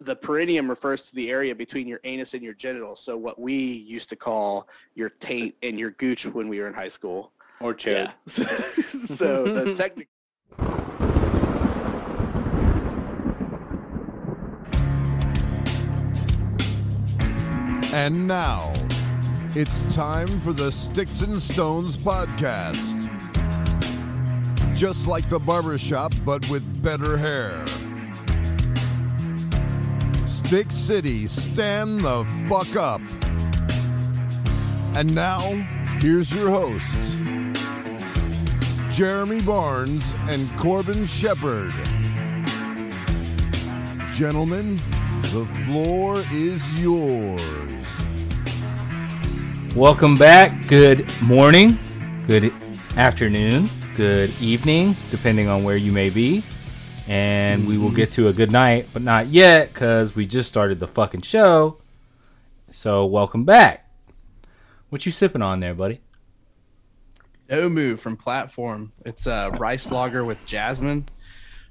the perineum refers to the area between your anus and your genitals. So what we used to call your taint and your gooch when we were in high school. Or chode. Yeah. so the technical. And now, it's time for the Sticks and Stones podcast. Just like the barbershop, but with better hair. Stick City, stand the fuck up. And now, here's your hosts Jeremy Barnes and Corbin Shepard. Gentlemen, the floor is yours. Welcome back. Good morning, good afternoon, good evening, depending on where you may be. And we will get to a good night, but not yet because we just started the fucking show. So, welcome back. What you sipping on there, buddy? Nomu from Platform. It's a rice lager with jasmine.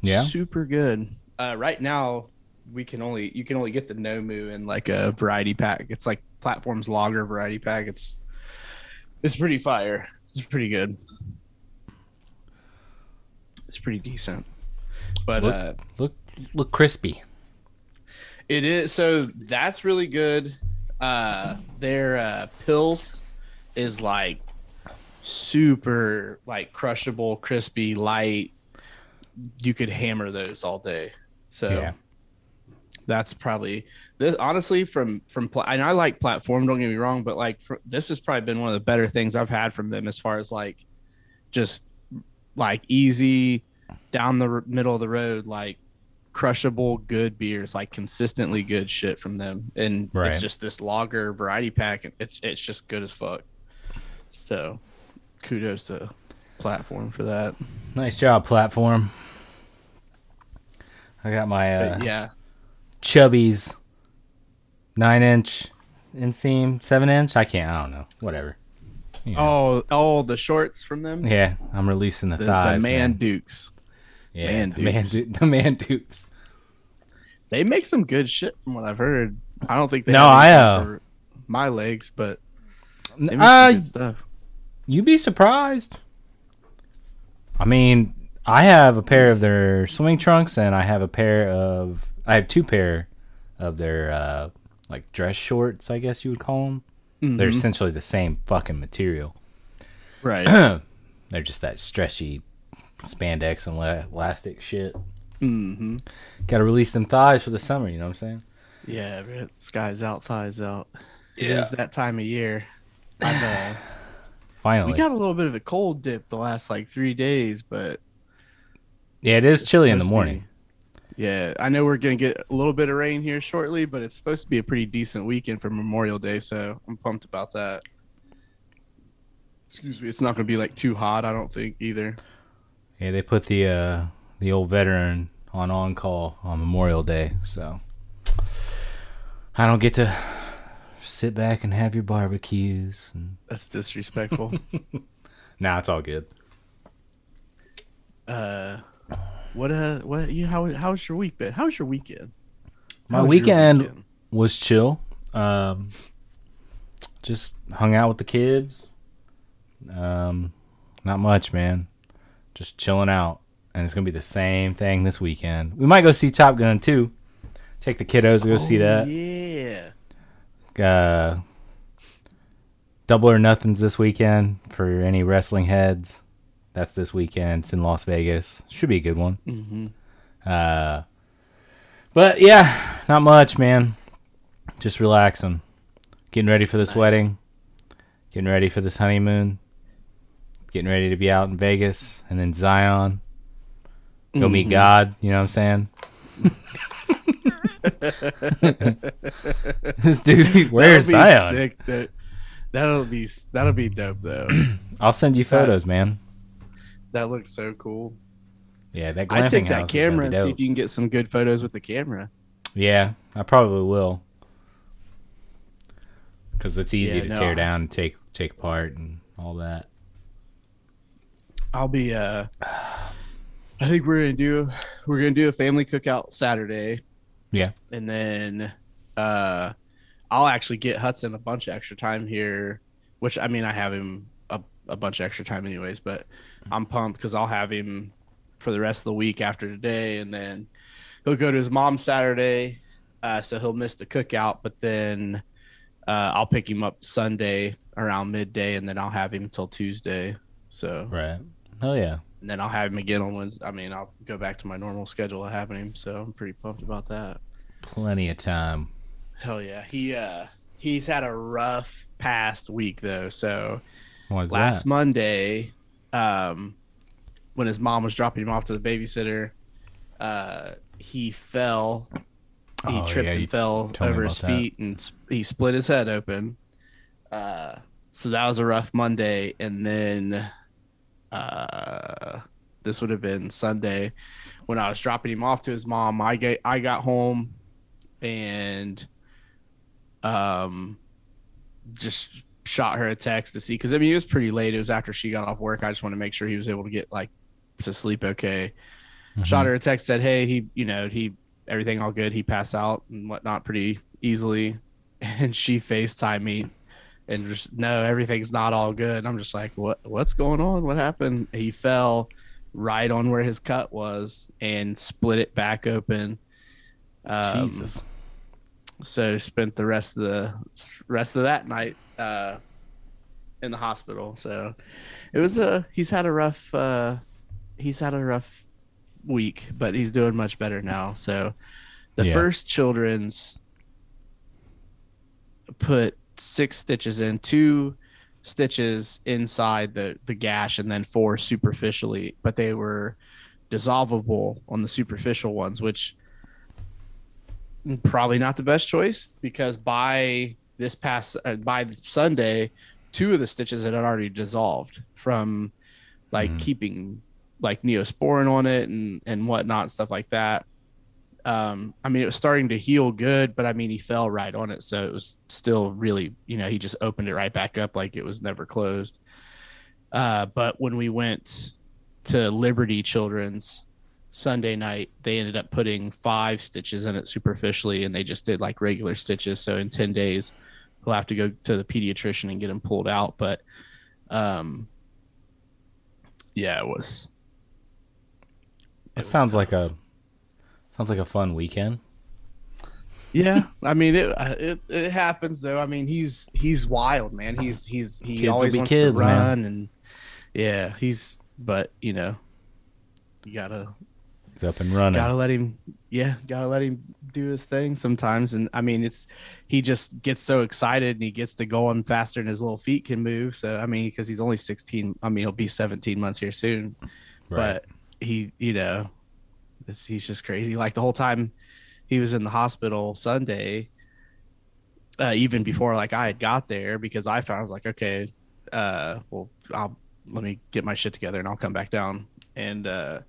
Yeah. Super good. Uh, right now, we can only you can only get the Nomu in like a variety pack. It's like Platform's lager variety pack. It's it's pretty fire. It's pretty good. It's pretty decent. But Look, uh look, look crispy. It is so that's really good. Uh their uh pils is like super like crushable, crispy, light. You could hammer those all day. So Yeah. that's probably this honestly from from pla- and I like platform don't get me wrong but like fr- this has probably been one of the better things I've had from them as far as like just like easy down the r- middle of the road like crushable good beers like consistently good shit from them and Right. it's just this lager variety pack and it's it's just good as fuck so kudos to platform for that Nice job, platform. I got my uh, but yeah Chubbies nine inch inseam, seven inch. I can't. I don't know. Whatever. You know. oh oh the shorts from them Yeah, I'm releasing the, the, thighs. the man man. dukes Yeah, Man the man, Dukes. du- the man dukes. They make some good shit from what I've heard. I don't think they No, I, anything uh, for my legs, but they make Uh, some good stuff. you'd be surprised. I mean, I have a pair of their swimming trunks, and I have a pair of. I have two pair of their uh, like dress shorts. I guess you would call them. They're Mhm. essentially the same fucking material. right. They're just that stretchy spandex and elastic shit. hmm Got to release them thighs for the summer. You know what I'm saying? Yeah, man. Skies out, thighs out. It Yeah. is that time of year. I've, uh, Finally, we got a little bit of a cold dip the last like three days, but yeah, it is chilly in the morning. be- yeah, I know we're gonna get a little bit of rain here shortly, but it's supposed to be a pretty decent weekend for Memorial Day, so I'm pumped about that. Excuse me, it's not gonna be like too hot, I don't think either. Yeah, they put the uh, the old veteran on on call on Memorial Day, so I don't get to sit back and have your barbecues. And... That's disrespectful. Nah, it's all good. uh what uh what you how how's your week been how's your weekend My How was your weekend was chill. Um, just hung out with the kids. Um, not much, man. Just chilling out, and it's gonna be the same thing this weekend. We might go see Top Gun too. Take the kiddos to go see Oh, that. yeah uh, Double or Nothing's this weekend for any wrestling heads. That's this weekend. It's in Las Vegas. Should be a good one. mm-hmm. Uh, but yeah, not much, man. Just relaxing, getting ready for this Nice. wedding, getting ready for this honeymoon, getting ready to be out in Vegas, and then Zion. Go meet Mhm. God. You know what I'm saying? this dude, where's Zion? sick that that'll be that'll be dope though I'll send you photos, man. that looks so cool Yeah, that i take that camera and see if you can get some good photos with the camera Yeah, I probably will. Because it's easy Yeah, to no, tear I- down and take take apart and all that. I'll be uh i think we're gonna do we're gonna do a family cookout saturday Yeah. and then uh, I'll actually get Hudson a bunch of extra time here, which I mean I have him a, a bunch of extra time anyways, but I'm pumped because I'll have him for the rest of the week after today, and then he'll go to his mom's Saturday, uh, so he'll miss the cookout, but then uh, I'll pick him up Sunday around midday, and then I'll have him until Tuesday. So Right. Oh yeah. and then I'll have him again on Wednesday. I mean, I'll go back to my normal schedule of having him, so I'm pretty pumped about that. Plenty of time. Hell yeah, he uh he's had a rough past week though. So last that? Monday, um, when his mom was dropping him off to the babysitter, uh, he fell. He Oh, tripped yeah, and fell over his about that. feet, and s- he split his head open. Uh, so that was a rough Monday, and then uh, this would have been Sunday when I was dropping him off to his mom. I get I got home, and um, just shot her a text to see because I mean it was pretty late. It was after she got off work. I just want to make sure he was able to get like to sleep okay. Mhm. Shot her a text said, "Hey, he, you know, he everything all good. He passed out and whatnot pretty easily." And she Facetime me and just no, everything's not all good. I'm just like, what what's going on? What happened? He fell right on where his cut was and split it back open. Um, Jesus. so spent the rest of the rest of that night uh in the hospital so it was a he's had a rough uh he's had a rough week but he's doing much better now so the Yeah. first children's put six stitches in two stitches inside the the gash and then four superficially but they were dissolvable on the superficial ones which probably not the best choice because by this past uh, by Sunday, two of the stitches had already dissolved from like Mhm. keeping like neosporin on it and and whatnot stuff like that. Um, I mean, it was starting to heal good, but I mean, he fell right on it, so it was still really, you know, he just opened it right back up like it was never closed. Uh, but when we went to Liberty Children's Sunday night, they ended up putting five stitches in it superficially, and they just did like regular stitches. So in ten days, we'll have to go to the pediatrician and get them pulled out. But, um, yeah, it was. It sounds like a sounds like a fun weekend. Yeah, I mean it, uh, it. It happens though. I mean he's he's wild, man. He's he's he Kids always wants kids, to man. run and yeah, he's. But you know, you gotta He's up and running. gotta let him yeah gotta let him do his thing sometimes and i mean it's he just gets so excited and he gets to going faster than his little feet can move so i mean because he's only 16 i mean he'll be 17 months here soon Right. but he you know this, he's just crazy. Like the whole time he was in the hospital sunday uh, even before like i had got there because i found I was like okay uh well i'll let me get my shit together and i'll come back down. And uh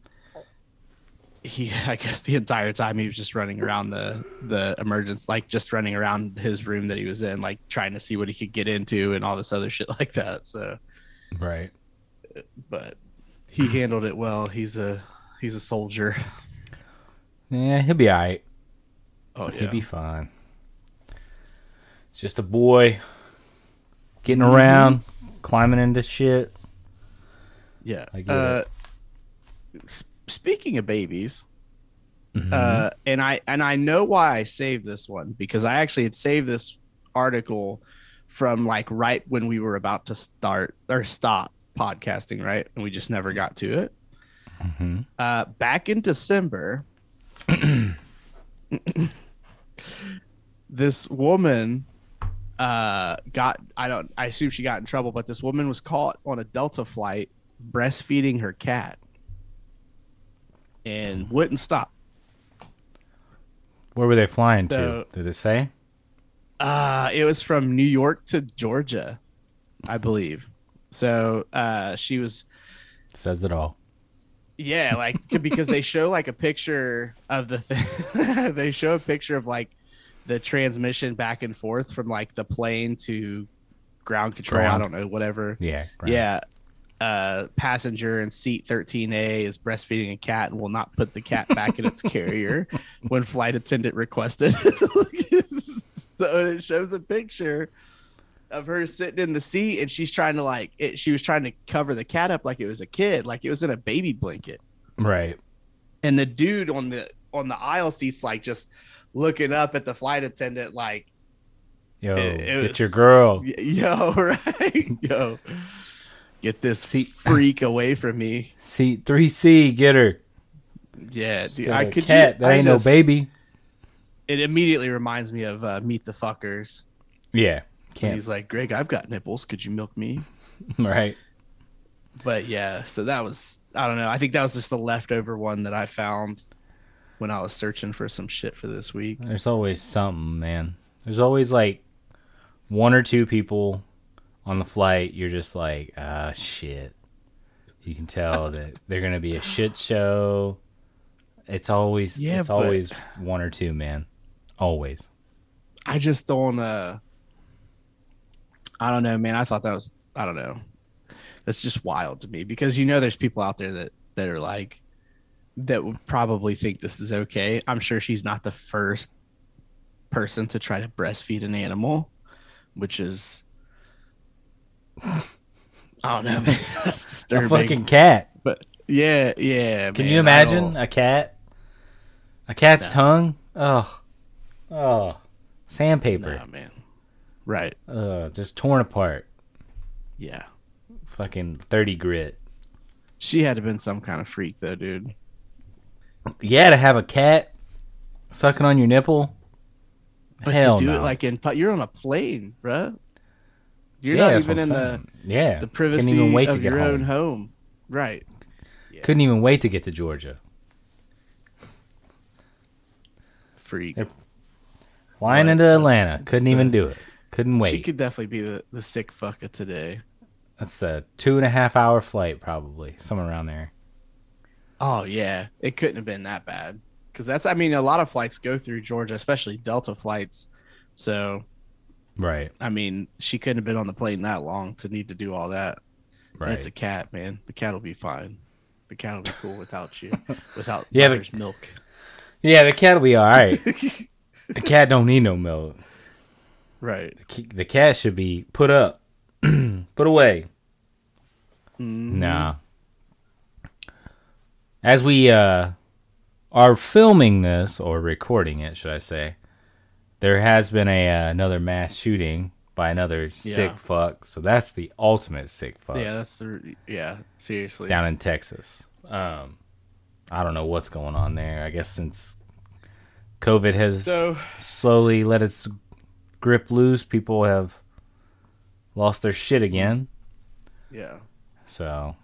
he i guess the entire time he was just running around the the emergence like just running around his room that he was in like trying to see what he could get into and all this other shit like that. So right. but he handled it well. He's a he's a soldier Yeah, he'll be alright. oh He'll be fine. It's just a boy getting Mm-hmm. around, climbing into shit. yeah I get uh speaking of babies Mhm. uh and i and i know why i saved this one because i actually had saved this article from like right when we were about to start or stop podcasting right and we just never got to it Mhm. uh back in december this woman uh got i don't i assume she got in trouble but this woman was caught on a delta flight breastfeeding her cat and wouldn't stop Where were they flying So- to? Did it say? Uh, it was from New York to Georgia, I believe. So uh, she was, Says it all. Yeah, like because they show like a picture of the thing. they show a picture of like the transmission back and forth from like the plane to ground control. I don't know, whatever. Yeah. right. Yeah. uh, passenger in seat 13A is breastfeeding a cat and will not put the cat back in its carrier when flight attendant requested. so it shows a picture of her sitting in the seat and she's trying to like it, she was trying to cover the cat up like it was a kid, like it was in a baby blanket. Right. And the dude on the on the aisle seats like just looking up at the flight attendant like Yo, It- it get was- your girl. Yo, right? Yo, get this See- freak away from me. Seat 3C, get her. Yeah, dude, I could. cat. do- That I ain't just- no baby. It immediately reminds me of uh, Meet the Fuckers. Yeah. Can't. He's like, Greg, I've got nipples. Could you milk me? Right. But yeah, so that was. I don't know. I think that was just the leftover one that I found when I was searching for some shit for this week. There's always something, man. There's always like one or two people on the flight. You're just like, ah, shit. You can tell that they're gonna be a shit show. It's always, Yeah, it's always one or two, man. Always. I just don't. uh I don't know, man. I thought that was. I don't know. That's just wild to me because you know there's people out there that that are like that would probably think this is okay. I'm sure she's not the first person to try to breastfeed an animal, which is. I don't know, man. That's A fucking cat. but yeah, yeah. Can man, you imagine a cat? A cat's No. tongue? Oh, oh, sandpaper. Nah, man. Right. Ugh, just torn apart. Yeah. Fucking thirty grit. She had to have been some kind of freak though, dude. Yeah, to have a cat sucking on your nipple. But Hell to do no. it like in you're on a plane, bruh. You're Yeah, not even in the yeah the Couldn't privacy even wait of to get your home. own home. Right. Couldn't even wait to get to Georgia. Freak. Yep. Flying What? into That's- Atlanta, couldn't even do it. Couldn't She could definitely be the, the sick fucker today. That's a two and a half hour flight, probably somewhere around there. Oh yeah, it couldn't have been that bad. Because that's, I mean, a lot of flights go through Georgia, especially Delta flights. So, Right, I mean, she couldn't have been on the plane that long to need to do all that. And right. It's a cat, man. The cat will be fine. The cat will be cool without you, without Yeah, mother's milk. yeah, the cat will be all right. the cat don't need no milk. Right. The The cat should be put up, put away. Mhm. Nah. As we uh, are filming this or recording it, should I say, there has been a uh, another mass shooting by another sick Yeah. fuck. So that's the ultimate sick fuck Yeah, that's the yeah. Seriously, down in Texas. Um, I don't know what's going on there. I guess since COVID has so slowly let its grip loose, people have lost their shit again. yeah, So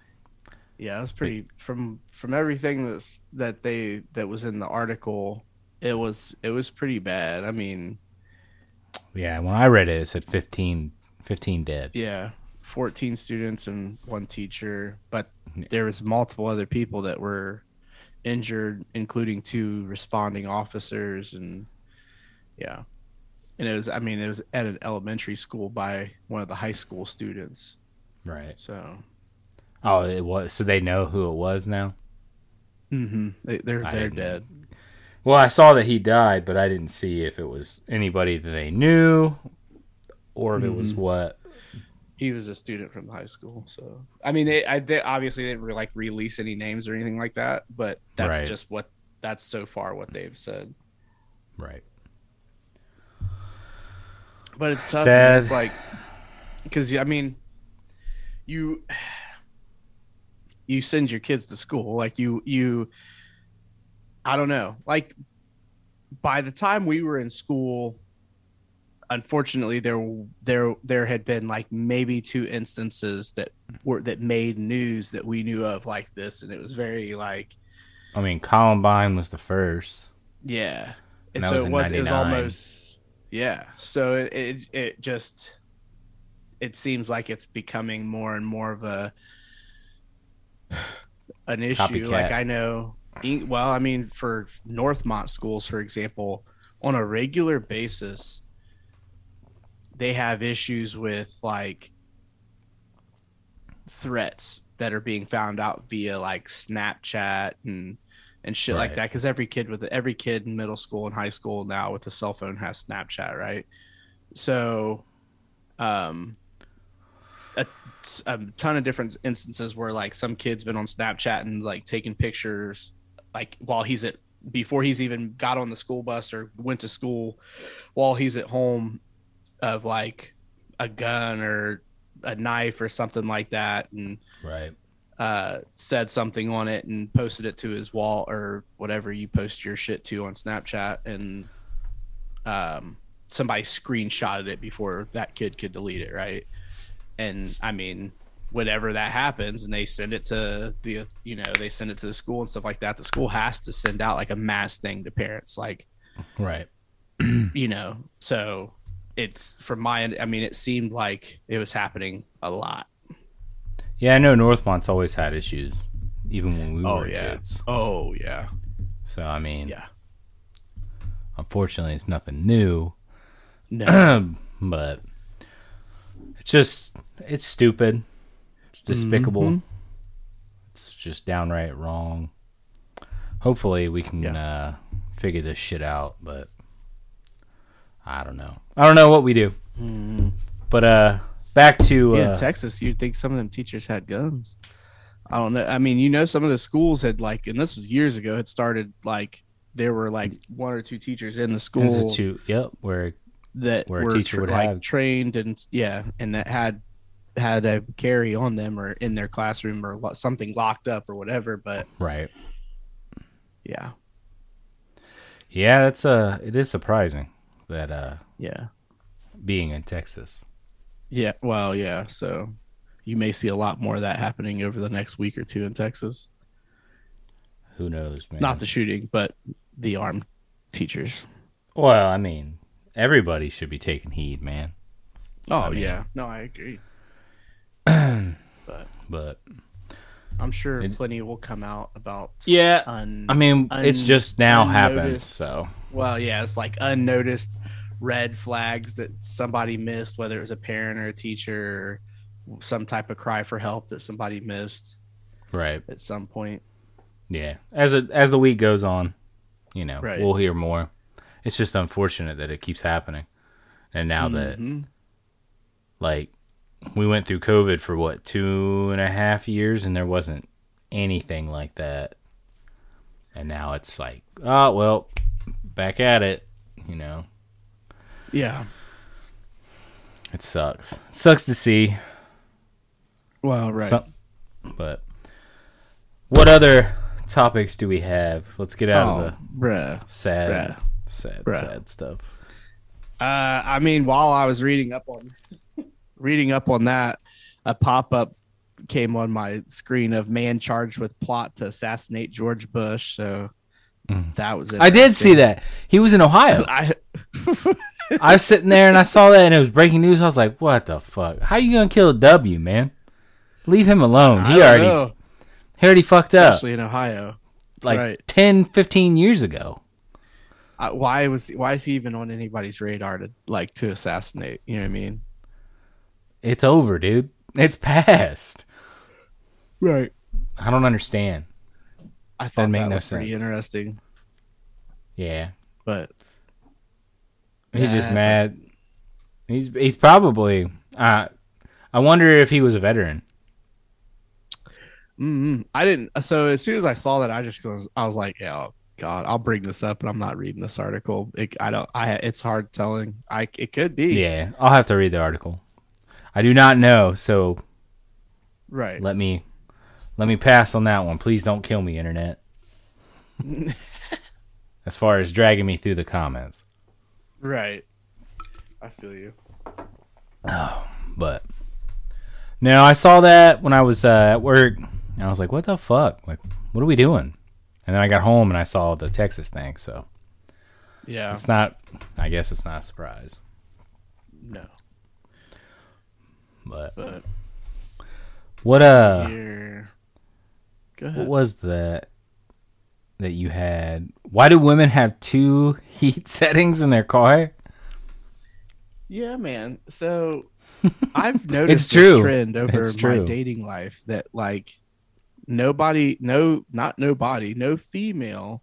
yeah. It was pretty from from everything that's that they that was in the article. It was it was pretty bad. I mean, Yeah, when I read it, it said 15, 15 dead. yeah, fourteen students and one teacher, but there was multiple other people that were injured, including two responding officers, and yeah. And it was, I mean, it was at an elementary school by one of the high school students. Right. So, Oh, it was. So they know who it was now. Mm hmm they, they're they're dead. Well, I saw that he died, but I didn't see if it was anybody that they knew, or if it was Mhm. what. he was a student from the high school. So I mean, they, I, they obviously didn't like release any names or anything like that, but that's Right. just what that's so far what they've said. Right. But it's tough. Man. It's like because I mean, you you send your kids to school like you you. I don't know. Like by the time we were in school, unfortunately there there there had been like maybe two instances that were that made news that we knew of like this and it was very like I mean, Columbine was the first. yeah And and so it was it was almost yeah so it, it it just it seems like it's becoming more and more of a an issue Copycat. like i know well i mean for northmont schools for example on a regular basis they have issues with like threats that are being found out via like Snapchat and and shit like that because every kid with every kid in middle school and high school now with a cell phone has Snapchat, right? So, um, a, a ton of different instances where like some kid's been on Snapchat and like taking pictures, like while he's at before he's even got on the school bus or went to school, while he's at home, of like a gun or a knife or something like that, and Right. Uh, said something on it and posted it to his wall or whatever you post your shit to on Snapchat, and um, somebody screenshotted it before that kid could delete it, right? And I mean, whenever that happens, and they send it to the, you know, they send it to the school and stuff like that. The school has to send out like a mass thing to parents, like Right. you know. So it's from my end. I mean, it seemed like it was happening a lot. Yeah, I know Northmont's always had issues, even when we Oh, were yeah. kids. Oh yeah, So I mean, yeah. unfortunately, it's nothing new. No. but it's just it's stupid. It's despicable. Mhm. It's just downright wrong. Hopefully we can Yeah. uh, figure this shit out, but I don't know. I don't know what we do. But uh back to yeah, uh, Texas, you'd think some of them teachers had guns. I don't know. I mean, you know, some of the schools had like, and this was years ago, had started like there were like one or two teachers in the school institute. Yep, where that where a teacher would like have- trained and yeah, and that had had a carry on them or in their classroom or lo- something locked up or whatever. But right. yeah, Yeah, that's uh it is surprising that uh yeah, being in Texas. Yeah. Well, yeah. So you may see a lot more of that happening over the next week or two in Texas. Who knows, man? Not the shooting, but the armed teachers. Well, I mean, everybody should be taking heed, man. Oh I mean- yeah, no, I agree. But but I'm sure It- plenty will come out about. yeah, Un- I mean, it's just now happened, so well, yeah, it's like unnoticed red flags that somebody missed, whether it was a parent or a teacher, or some type of cry for help that somebody missed right. at some point. Yeah, as it as the week goes on, you know, Right. we'll hear more. It's just unfortunate that it keeps happening, and now that Mhm. like we went through COVID for what two and a half years, and there wasn't anything like that, and now it's like, oh well, back at it, you know. Yeah, It sucks. It sucks to see. well, right. Some- but what other topics do we have? Let's get out oh, of bruh. the sad, bruh. sad, Bruh. sad stuff. Uh, I mean, while I was reading up on reading up on that, a pop up came on my screen of man charged with plot to assassinate George Bush. So that was. Mm. I did see that he was in Ohio. I I was sitting there and I saw that and it was breaking news. I was like, "What the fuck? How you gonna kill W, man? Leave him alone. I He already, know, he already fucked up especially in Ohio. like right. 10, 15 years ago. Uh, why was why is he even on anybody's radar to like to assassinate? You know what I mean? It's over, dude. It's past. Right. I don't understand. I thought that no was pretty interesting, Yeah, but he's just mad. He's he's probably. Uh, I wonder if he was a veteran. mm I didn't. So as soon as I saw that, I just goes. I was like, yeah. oh, God, I'll bring this up, but I'm not reading this article. It, I don't. I. It's hard telling. I. It could be. Yeah, I'll have to read the article. I do not know, so Right. let me let me pass on that one. Please don't kill me, internet. as far as dragging me through the comments, Right. I feel you. Oh, but no, I saw that when I was uh, at work, and I was like, "What the fuck? Like, what are we doing?" And then I got home and I saw the Texas thing, so Yeah. it's not. I guess it's not a surprise, No. but But what uh, here. Go ahead. what was that that you had? Why do women have two heat settings in their car? Yeah, man. So I've noticed true. this trend over It's my dating life that like nobody, no, not nobody, no female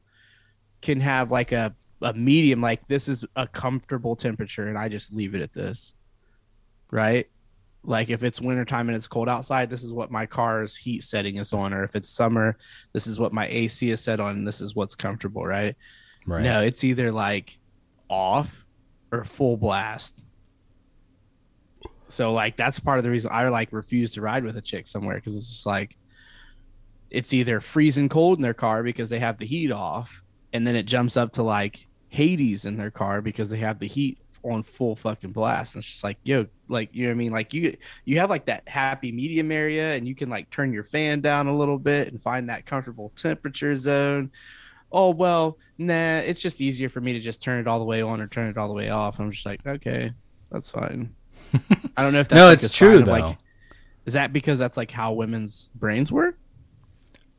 can have like a a medium. Like this is a comfortable temperature, and I just leave it at this, right? Like if it's wintertime and it's cold outside, this is what my car's heat setting is on, or if it's summer, this is what my AC is set on, and this is what's comfortable, right? Right. No, it's either like off or full blast. So like that's part of the reason I like refuse to ride with a chick somewhere because it's just like it's either freezing cold in their car because they have the heat off, and then it jumps up to like Hades in their car because they have the heat on full fucking blast. And it's just like, yo, like you know what I mean? Like you you have like that happy medium area and you can like turn your fan down a little bit and find that comfortable temperature zone oh well nah it's just easier for me to just turn it all the way on or turn it all the way off i'm just like okay that's fine i don't know if that's No, like it's true, though. like is that because that's like how women's brains work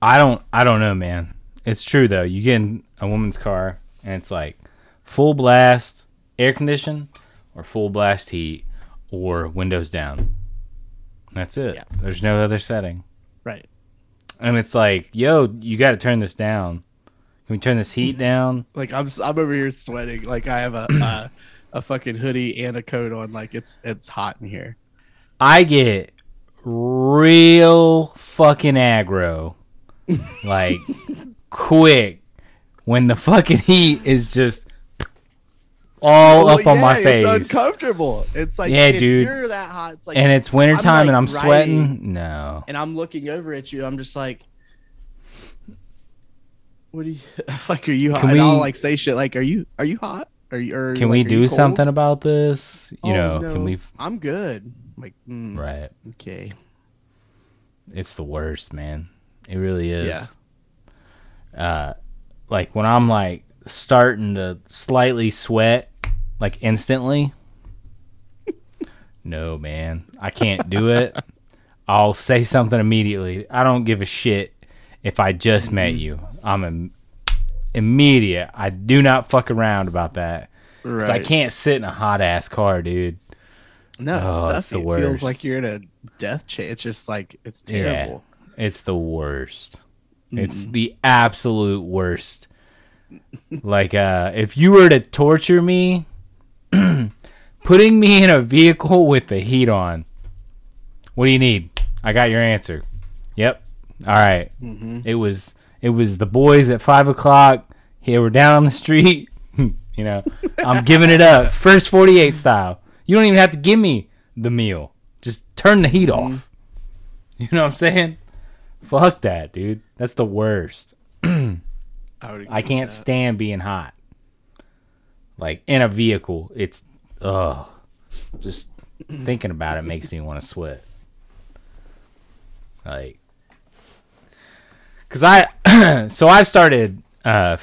I don't I don't know, man. It's true though. You get in a woman's car and it's like full blast air condition or full blast heat or windows down. That's it. Yeah. There's no other setting. right And it's like, yo, you got to turn this down. Can we turn this heat down? like i'm s- i'm over here sweating like i have a a, a fucking hoodie and a coat on like it's it's hot in here I get real fucking aggro, like quick, when the fucking heat is just all Well, up on my yeah, face. it's uncomfortable it's like Yeah, if dude. you're that hot it's like and it's wintertime I'm, and I'm like, sweating. No. and I'm looking over at you. I'm just like, what do you like? Are you hot? Can and I'll we- like say shit like, are you are you hot? Are you? Or, Can like, we do something about this? You Oh, know, no, can we? I'm good. I'm like, mm, Right. okay. It's the worst, man. It really is. Yeah. Uh, like when I'm like starting to slightly sweat, like instantly. no, man, I can't do it. I'll say something immediately. I don't give a shit if I just met you. I'm im- immediate. I do not fuck around about that. 'Cause I can't sit in a hot ass car, dude. No, Oh, stuffy. the It feels like you're in a death chair. It's just like it's Yeah. terrible. It's the worst. It's the absolute worst. like uh if you were to torture me putting me in a vehicle with the heat on. What do you need? I got your answer. Yep. All right. It was it was the boys at five o'clock. They were down on the street. you know, I'm giving it up. First 48 style. You don't even have to give me the meal. Just turn the heat off. You know what I'm saying? Fuck that, dude. That's the worst. I, I can't stand being hot. Like in a vehicle, it's ugh. Just thinking about it makes me want to sweat. Like, cause I, so I've started uh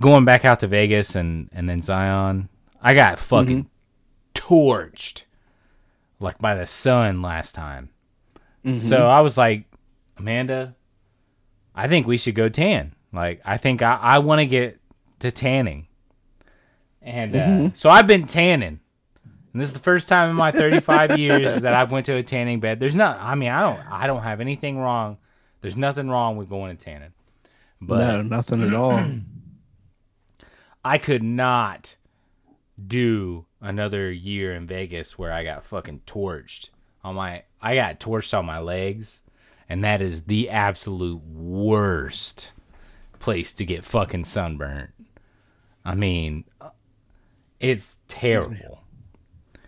going back out to Vegas and and then Zion. I got fucking torched, like by the sun last time. So I was like, Amanda, I think we should go tan. Like, I think I, I want to get to tanning. And uh, so I've been tanning. And this is the first time in my 35 years that I've went to a tanning bed. There's not, I mean, I don't, I don't have anything wrong. There's nothing wrong with going to tanning. But no, nothing at all. I could not do another year in Vegas where I got fucking torched on my I got torched on my legs and that is the absolute worst place to get fucking sunburnt. I mean it's terrible.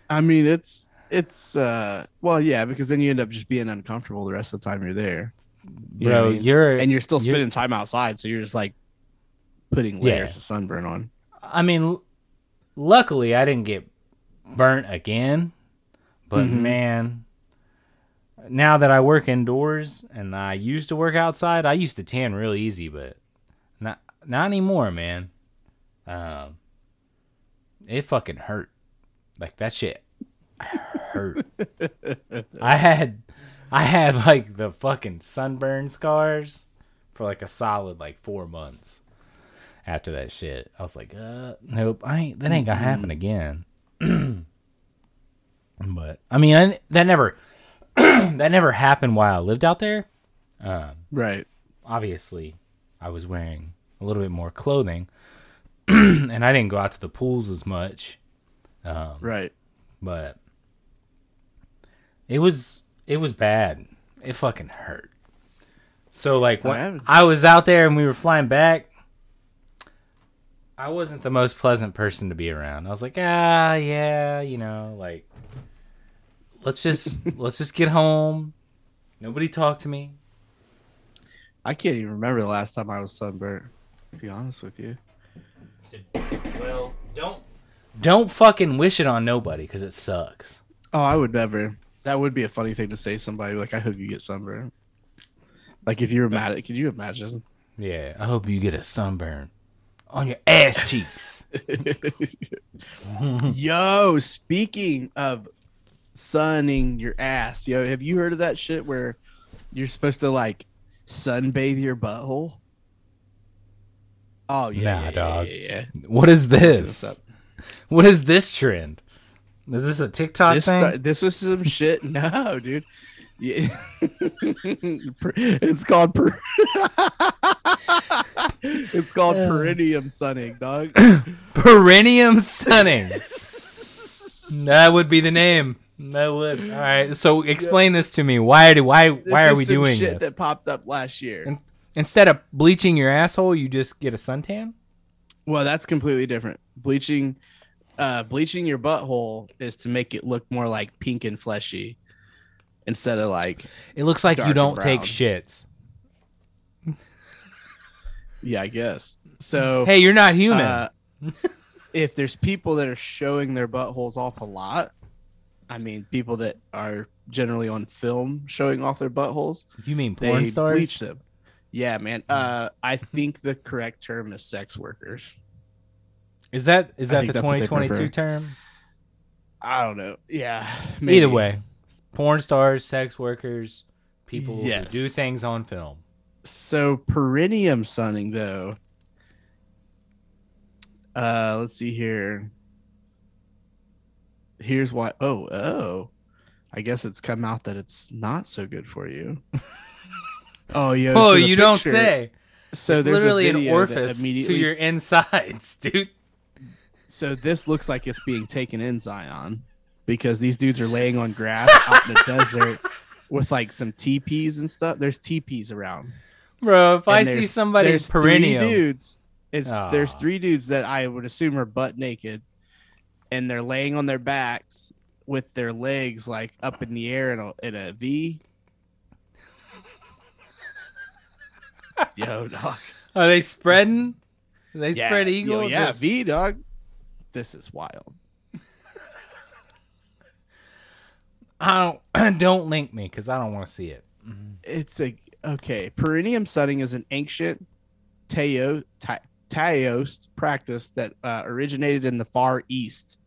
I mean, it's it's uh well, yeah, because then you end up just being uncomfortable the rest of the time you're there. You Bro, I mean? you're and you're still you're- spending time outside, so you're just like putting layers Yeah. of sunburn on. I mean, luckily I didn't get burnt again, but Mhm. man, now that I work indoors and I used to work outside, I used to tan real easy, but not not anymore, man. Um, it fucking hurt. Like that shit hurt. I had I had like the fucking sunburn scars for like a solid like four months after that shit. I was like, uh, nope, I ain't, that ain't gonna happen again. But I mean, I, that never that never happened while I lived out there. Um, Right. obviously, I was wearing a little bit more clothing, and I didn't go out to the pools as much. Um, Right. but it was it was bad. It fucking hurt. So like when I was out there and we were flying back, I wasn't the most pleasant person to be around. I was like, ah, yeah, you know, like let's just let's just get home. Nobody talk to me. I can't even remember the last time I was sunburnt. To be honest with you. Well, don't don't fucking wish it on nobody because it sucks. Oh, I would never. That would be a funny thing to say. to Somebody like, I hope you get sunburned. Like if you were mad at, could you imagine? Yeah, I hope you get a sunburn on your ass cheeks. Yo, speaking of sunning your ass, yo, have you heard of that shit where you're supposed to like sunbathe your butthole? Oh yeah, Nah, yeah, dog. Yeah, yeah, yeah. What is this this? What is this trend? Is this a TikTok This thing? stu- this was some shit. No, dude. Yeah. it's called per- it's called perineum sunning, dog. Perineum sunning. that would be the name. That would. All right. So explain this to me. Why do why This why are we doing shit this? that popped up last year? In- Instead of bleaching your asshole, you just get a suntan. Well, that's completely different. Bleaching, uh, bleaching your butthole is to make it look more like pink and fleshy, instead of like, It looks like you don't take shits. yeah, I guess. So, Hey, you're not human. uh, if there's people that are showing their buttholes off a lot, I mean, people that are generally on film showing off their buttholes, you mean porn they stars? bleach them. Yeah, man. Uh, I think the correct term is sex workers. Is that is that the that's what they 2022 term? I don't know. Yeah. Either way, porn stars, sex workers, people Yes. who do things on film. So perineum sunning though. Uh let's see here. Here's why oh oh. I guess it's come out that it's not so good for you. oh yeah. oh, so you don't say. So it's there's literally a an orifice to your insides, dude. So this looks like it's being taken in Zion because these dudes are laying on grass out in the desert with like some teepees and stuff. There's teepees around. Bro, if I see somebody there's three dudes. It's there's ah. three dudes that I would assume are butt naked, and they're laying on their backs with their legs like up in the air in a in a V. Yo, dog. are they spreading? They Yeah, spread yo, eagle. yeah, just- V, dog. This is wild. I don't don't link me because I don't want to see it. It's a okay. Perineum sunning is an ancient Tao Ta- Taoist practice that uh, originated in the Far East.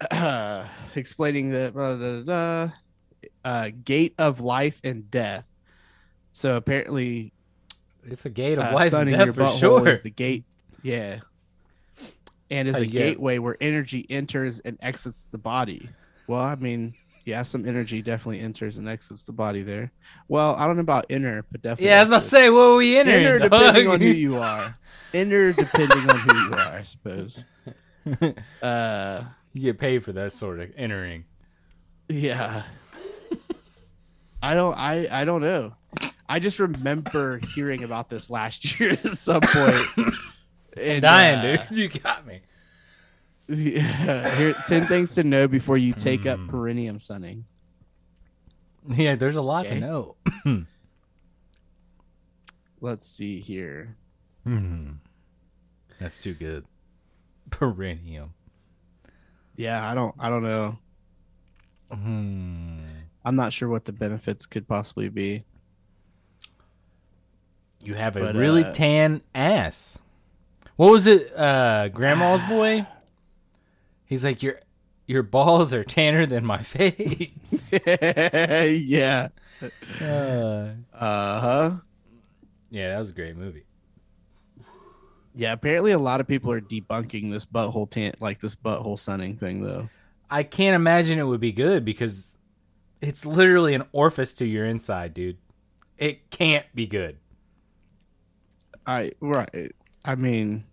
explaining the blah, blah, blah, uh, gate of life and death. So apparently, It's a gate of uh, life and death for sure. is the gate. Yeah, and is How a get- gateway where energy enters and exits the body. Well, I mean, yeah, some energy definitely enters and exits the body there. Well, I don't know about inner, but definitely. yeah, I was about to say, what we? Inner depending on who you are. Inner depending on who you are, I suppose. Uh, You get paid for that sort of entering. yeah. I don't. I. I don't know. I just remember hearing about this last year at some point. And, dying, uh, dude. You got me. Yeah. Here, ten things to know before you take up Mm. perineum sunning. Yeah, there's a lot Okay. to know. Let's see here. Hmm. That's too good. Perineum. Yeah, I don't. I don't know. Hmm. I'm not sure what the benefits could possibly be. You have a But, really uh, tan ass. What was it? Uh, Grandma's boy. He's like your your balls are tanner than my face. yeah. uh, Uh huh. yeah, that was a great movie. Yeah, apparently a lot of people are debunking this butthole tent, like this butthole sunning thing, though. I can't imagine it would be good because it's literally an orifice to your inside, dude. It can't be good. I right. I mean,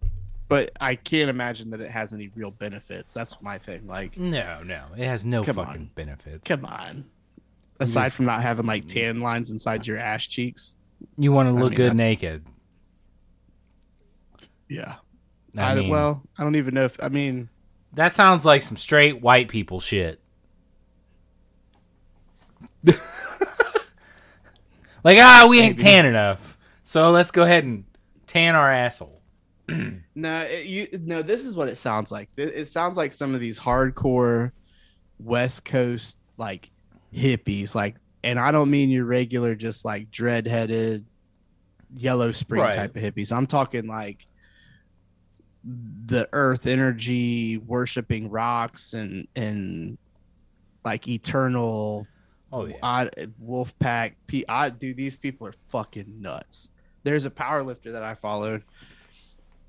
but I can't imagine that it has any real benefits. That's my thing. Like, No, no, it has no fucking on. benefits. come on. Aside just- from not having like tan lines inside your ass cheeks. You want to look mean, good naked. Yeah. I, I, mean, well, I don't even know if I mean that sounds like some straight white people shit. like, ah, we ain't tan enough, so let's go ahead and tan our asshole. no, it, you no. This is what it sounds like. It, it sounds like some of these hardcore West Coast like hippies, like, and I don't mean your regular just like dread-headed yellow spring Right. type of hippies. I'm talking like the earth energy worshiping rocks and and like eternal Oh yeah, I, wolf pack P- I dude these people are fucking nuts there's a power lifter that i followed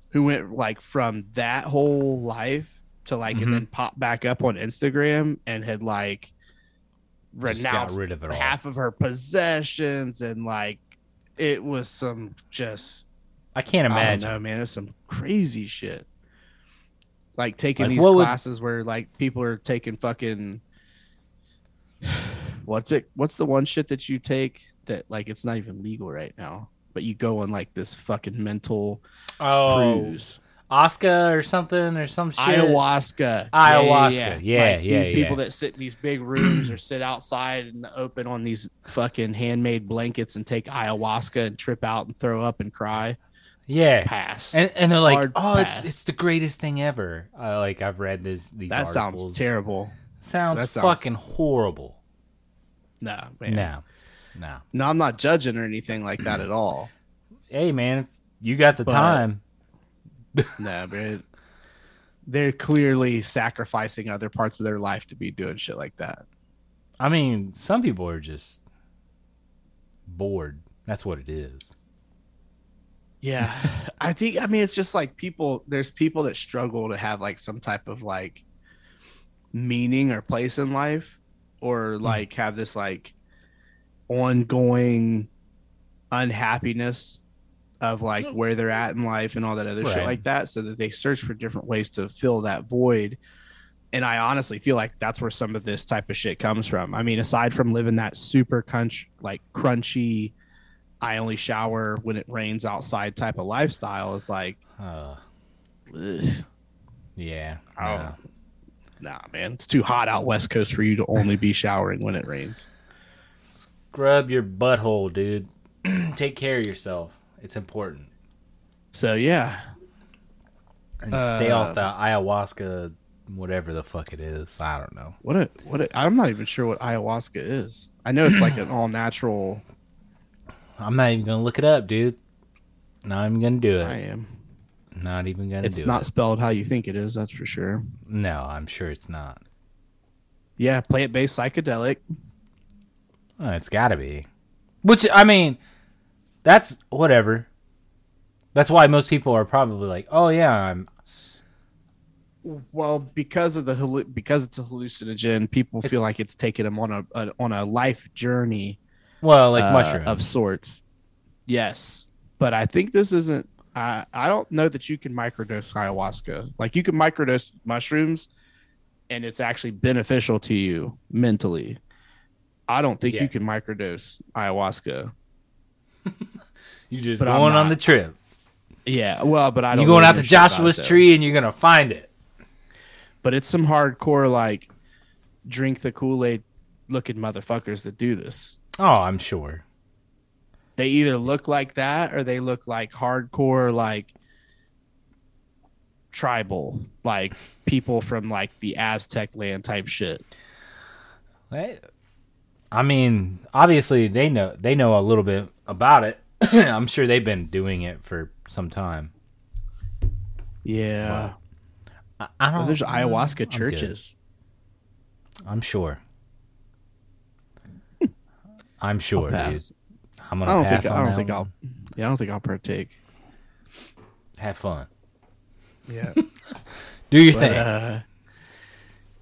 who went like from that whole life to like Mhm. and then popped back up on instagram and had like renounced rid of it all. half of her possessions and like it was some just I can't I don't imagine. know, man. It's some crazy shit. Like taking Like, these what would- classes where like people are taking fucking what's it? What's the one shit that you take that like it's not even legal right now, but you go on like this fucking mental Oh, cruise. Oscar or something or some shit. Ayahuasca. Ayahuasca. Yeah, Like, yeah, These people that sit in these big rooms or sit outside in the open on these fucking handmade blankets and take ayahuasca and trip out and throw up and cry. Yeah, Pass. and and they're like, Hard oh, it's it's the greatest thing ever. Uh, like I've read this these that articles. sounds terrible. Sounds, that sounds- fucking horrible. No, man. No, no. No, I'm not judging or anything like that at all. Hey man, you got the But- time. No, but they're clearly sacrificing other parts of their life to be doing shit like that. I mean, some people are just bored. That's what it is. Yeah. I think I mean it's just like people there's people that struggle to have like some type of like meaning or place in life or hmm. like have this like ongoing unhappiness of like where they're at in life and all that other shit like that so that they search for different ways to fill that void and i honestly feel like that's where some of this type of shit comes from i mean aside from living that super crunch like crunchy i only shower when it rains outside type of lifestyle is like Uh, yeah. Oh. no. nah man it's too hot out west coast for you to only be showering when it rains Scrub your butthole, dude. Take care of yourself. It's important. so yeah And stay off Uh, the ayahuasca, whatever the fuck it is. I don't know. what a what a, i'm not even sure what ayahuasca is i know it's like an all natural I'm not even gonna look it up, dude. Not even gonna do it. i am Not even gonna it's do not it. spelled how you think it is that's for sure No, I'm sure it's not. yeah plant-based psychedelic Oh, it's got to be. Which I mean, that's whatever. That's why most people are probably like, "Oh yeah, I'm." Well, because of the because it's a hallucinogen, people feel like it's taking them on a, a on a life journey Well, like uh, mushrooms. of sorts. Yes, but I think this isn't. I I don't know that you can microdose ayahuasca. Like you can microdose mushrooms, and it's actually beneficial to you mentally. I don't think Yeah. you can microdose ayahuasca. you just but going on the trip. Yeah, well, but I don't. You're going out to shit about it, Joshua's tree and you're gonna find it. but it's some hardcore like drink the Kool Aid looking motherfuckers that do this. Oh, I'm sure. They either look like that or they look like hardcore like tribal, like people from like the Aztec land type shit. Hey, I mean, obviously they know they know a little bit about it. I'm sure they've been doing it for some time. Yeah. I, I don't. Know there's I'm ayahuasca good. churches. I'm sure. I'm I'll sure, dude. pass. I'm gonna don't pass think on I don't think one. I'll. yeah, I don't think I'll partake. have fun. Yeah. Do your But, thing. uh,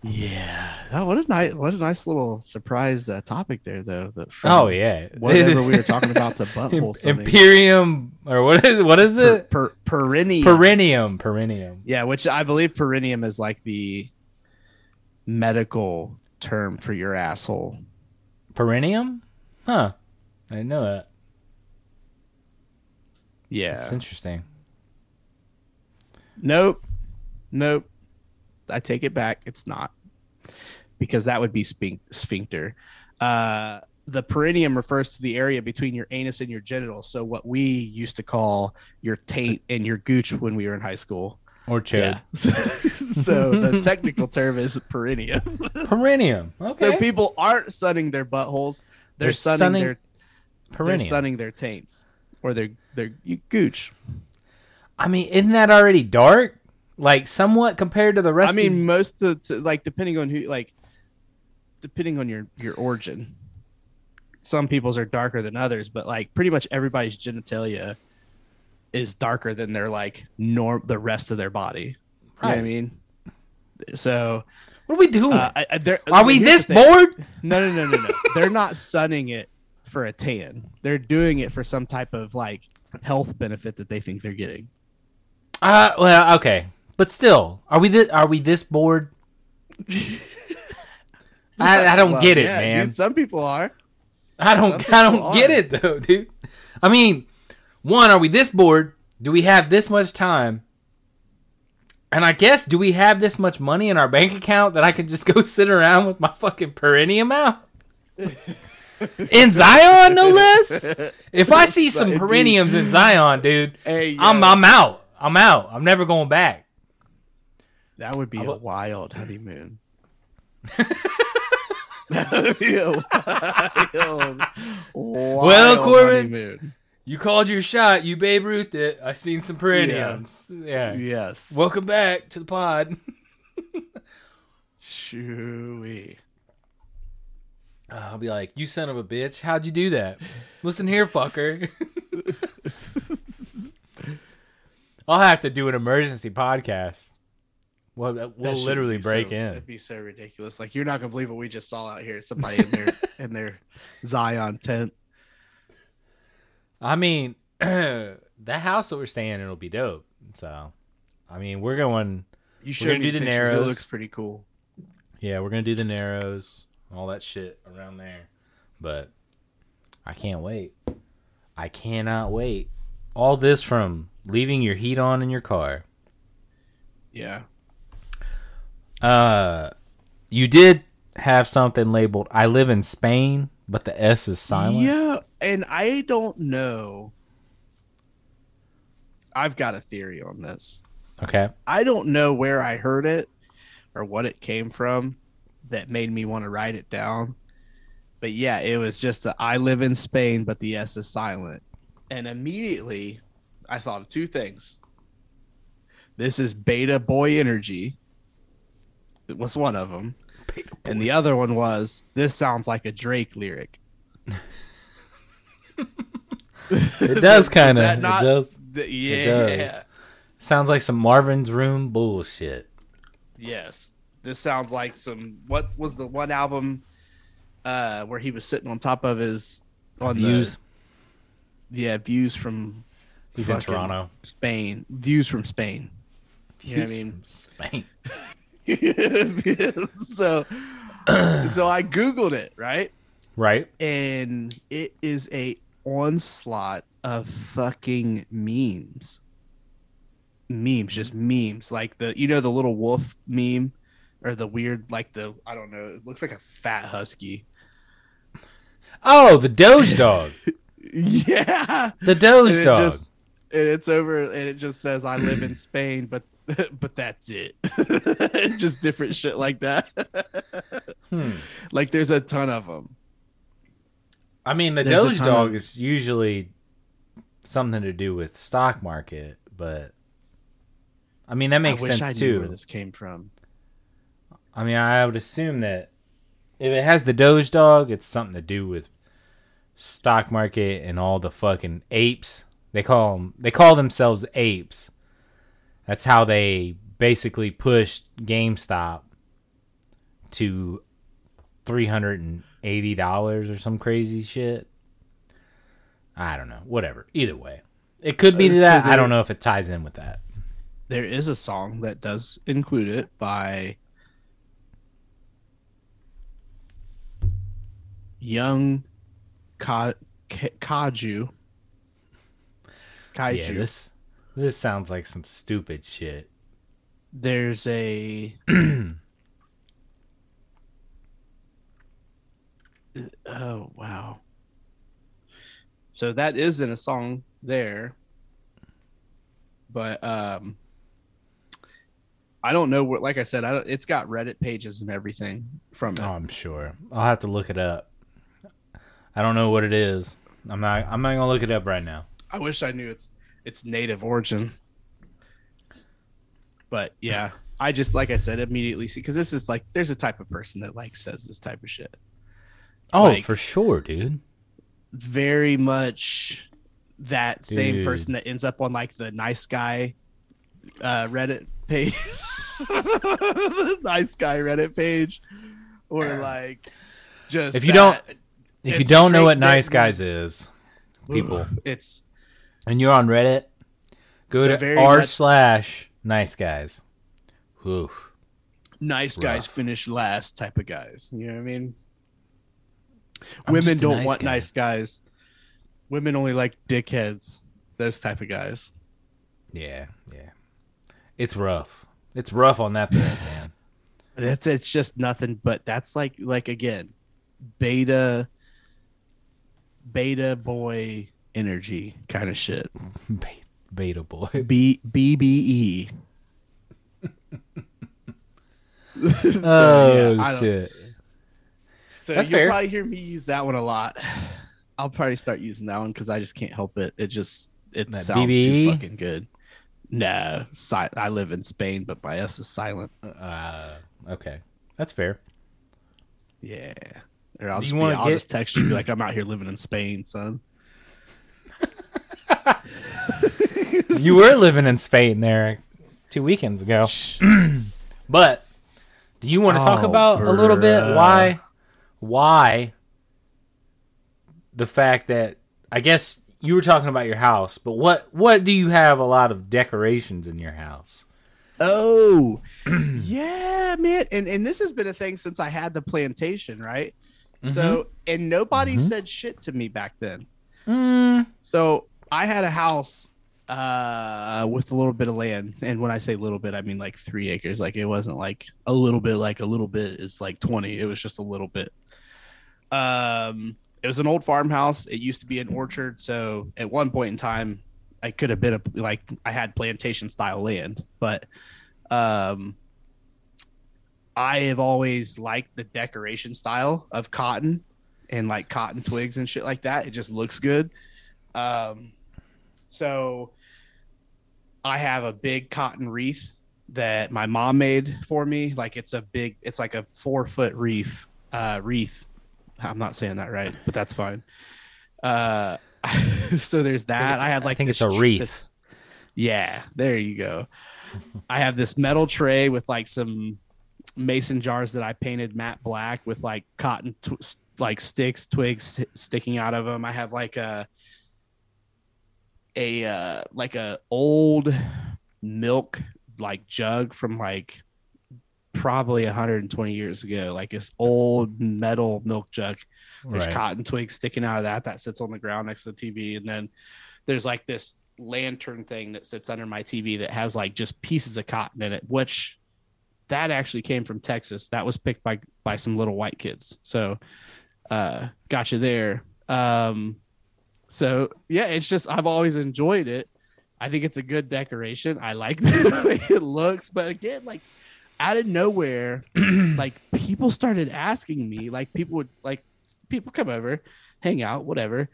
Yeah. Oh, what a nice, what a nice little surprise uh, topic there, though. That Oh yeah, whatever we were talking about to butthole something. Imperium or what is what is it? per, perineum. Perineum, perineum. yeah, which I believe perineum is like the medical term for your asshole. Perineum? Huh. I didn't know that. Yeah. That's interesting. Nope. Nope. I take it back. It's not because that would be sphin- sphincter. Uh, the perineum refers to the area between your anus and your genitals. So what we used to call your taint and your gooch when we were in high school. Or chode. So, so the technical term is perineum. Perineum. Okay. So people aren't sunning their buttholes; they're, They're sunning, sunning their they're perineum. sunning their taints or their their you gooch. I mean, isn't that already dark? Like somewhat compared to the rest. I mean, of, most of the, like depending on who, like depending on your your origin, some people's are darker than others, but like pretty much everybody's genitalia is darker than their like norm the rest of their body. You know what I mean? So what are we doing? uh, I, I, they're- we this bored? No, no, no, no, no. they're not sunning it for a tan. They're doing it for some type of like health benefit that they think they're getting. Uh, well, okay, but still, are we this? Are we this bored? I, I don't Well, get it, yeah, man. dude, some people are. I don't Some I don't people get are. it though, dude. I mean, one, are we this bored? Do we have this much time? And I guess do we have this much money in our bank account that I can just go sit around with my fucking perineum out? in Zion, no less. If I see some perineums in Zion, dude, Hey, I'm I'm out. I'm out. I'm never going back. that would be a wild honeymoon. that would be a wild, wild Corbin, honeymoon. You called your shot. You Babe Ruth it. I seen some perineums. Yeah. Yes. Welcome back to the pod. Chewy. I'll be like, you son of a bitch. How'd you do that? Listen here, fucker. I'll have to do an emergency podcast. Well, that- we'll That literally break so, in. That'd be so ridiculous. Like you're not gonna believe what we just saw out here. Somebody in their in their Zion tent. I mean, that house that we're staying in will be dope. So, I mean, we're going. You showed me do the pictures. It looks pretty cool. Yeah, we're gonna do the narrows, all that shit around there. But I can't wait. I cannot wait. All this from leaving your heat on in your car. Yeah. Uh, you did have something labeled "I live in Spain," but the S is silent. Yeah, and I don't know. I've got a theory on this. Okay. I don't know where I heard it or what it came from that made me want to write it down. But yeah, it was just a, I live in Spain, but the S is silent. And immediately I thought of two things. This is beta boy energy. It was one of them. And the other one was this sounds like a Drake lyric. It does kind of. It does. Th- yeah. does. Sounds like some Marvin's Room bullshit. Yes. This sounds like some what was the one album uh where he was sitting on top of his on the- Views. yeah, views from He's in Toronto. Spain. Views from Spain. You know what I mean? from Spain. so so I googled it, right? Right. And it is a onslaught of fucking memes. Memes, just memes. Like the you know the little wolf meme or the weird like the I don't know, it looks like a fat husky. Oh, the Doge dog. Yeah. The Doge dog. just and it's over and it just says I live in Spain, but but that's it. just different shit like that. Hmm. like there's a ton of them. I mean, the There's Doge dog of- is usually something to do with stock market, but I mean that makes I wish sense I knew too. where this came from. I mean, I would assume that if it has the Doge dog, it's something to do with stock market and all the fucking apes. They call them. They call themselves apes. That's how they basically pushed GameStop to three hundred and eighty dollars or some crazy shit. I don't know. Whatever. Either way, it could be Uh, so that. I don't know if it ties in with that. There is a song that does include it by Young Ka- Ka- Kaju. Kaiju. Yeah, this this sounds like some stupid shit. There's a Oh wow. So that is in a song there. But um I don't know what like I said, I don't, it's got Reddit pages and everything from it. Oh, I'm sure. I'll have to look it up. I don't know what it is. I'm not. I'm not gonna look it up right now. I wish I knew its its native origin. But yeah, I just like I said immediately see because this is like there's a type of person that like says this type of shit. Oh, Like- for sure, dude. Very much that same person that ends up on like the nice guy uh Reddit page. nice guy Reddit page. Or like just If you don't, if you don't know what nice guys is, people, it's and you're on Reddit, go to very r much- slash nice guys. Oof. nice guys Rough. finish last type of guys. You know what I mean? I'm Women just a don't nice want guy. nice guys. Women only like dickheads. Those type of guys. Yeah, yeah. It's rough. It's rough on that thread, man. That's it's just nothing but that's like like again, beta beta boy energy kind of shit. Be- Beta boy. B B B E. So, Oh yeah, shit. So That's you'll fair. probably hear me use that one a lot. I'll probably start using that one because I just can't help it. It just it That sounds BBE? too fucking good. No, si- I live in Spain, but my S is silent. Uh, okay, that's fair. Yeah. Or I'll just, be, I'll get- just text you and be like, I'm out here living in Spain, son. you were living in Spain there two weekends ago. but do you want to talk Oh, about a little bit why why the fact that I guess you were talking about your house, but what what do you have a lot of decorations in your house? Oh, yeah, man. And and this has been a thing since I had the plantation, right? So, and nobody said shit to me back then. Mm, So I had a house uh with a little bit of land. And when i say little bit i mean like three acres. Like it wasn't like a little bit like a little bit is like 20 it was just a little bit. Um it was an old farmhouse. It used to be an orchard. So at one point in time i could have been a like i had plantation style land. But um i have always liked the decoration style of cotton and like cotton twigs and shit like that. It just looks good. Um so I have a big cotton wreath that my mom made for me. Like it's a big, it's like a four foot wreath. Uh, wreath. I'm not saying that right, but that's fine. Uh, so there's that. it's- I, had like I think this it's a wreath. this- yeah, there you go. I have this metal tray with like some mason jars that I painted matte black with like cotton tw- like sticks, twigs sticking out of them. I have like a a uh, like a old milk like jug from like probably 120 years ago like this old metal milk jug. There's right. cotton twigs sticking out of that that sits on the ground next to the tv and then there's like this lantern thing that sits under my tv that has like just pieces of cotton in it which that actually came from texas. That was picked by by some little white kids. So uh gotcha there. Um so yeah, it's just I've always enjoyed it. I think it's a good decoration. I like the way it looks, but again, like out of nowhere, like people started asking me, like people would like people come over, hang out, whatever,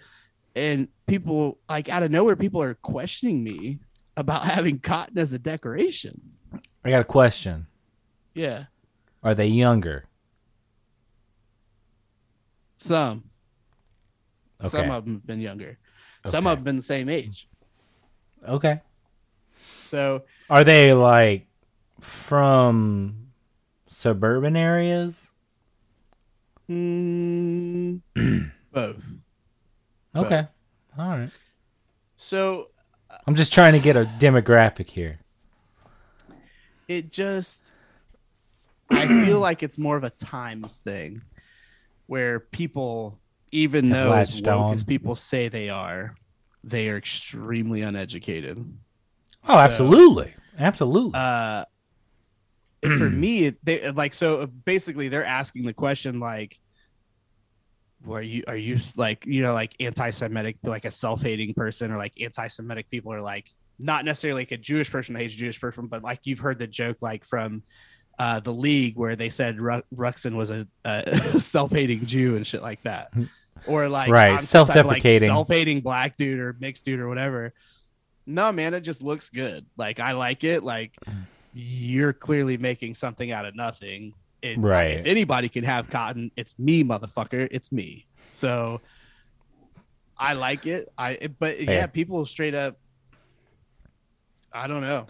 and people like out of nowhere, people are questioning me about having cotton as a decoration. I got a question. Yeah, Are they younger? some Okay. some of them have been younger, some Okay. of them been the same age. okay. So Are they like from suburban areas? Mm, both. Okay. All right. So I'm just trying to get a demographic here. it just I feel like it's more of a times thing where people even though as woke as people say they are, they are extremely uneducated. Oh, absolutely. Absolutely. Uh for me they like so basically they're asking the question like were you are you like you know like anti-semitic like a self-hating person or like anti-semitic people are like not necessarily like a jewish person that hates a jewish person but like you've heard the joke like from uh the league where they said Ru- ruxin was a, a self-hating jew and shit like that or like Right, I'm some type of, like, self-deprecating. self-hating black dude or mixed dude or whatever. No man it just looks good. Like i like it. Like you're clearly making something out of nothing. It, Right. if anybody can have cotton it's me motherfucker. It's me. So i like it. I it- but yeah. people straight up i don't know.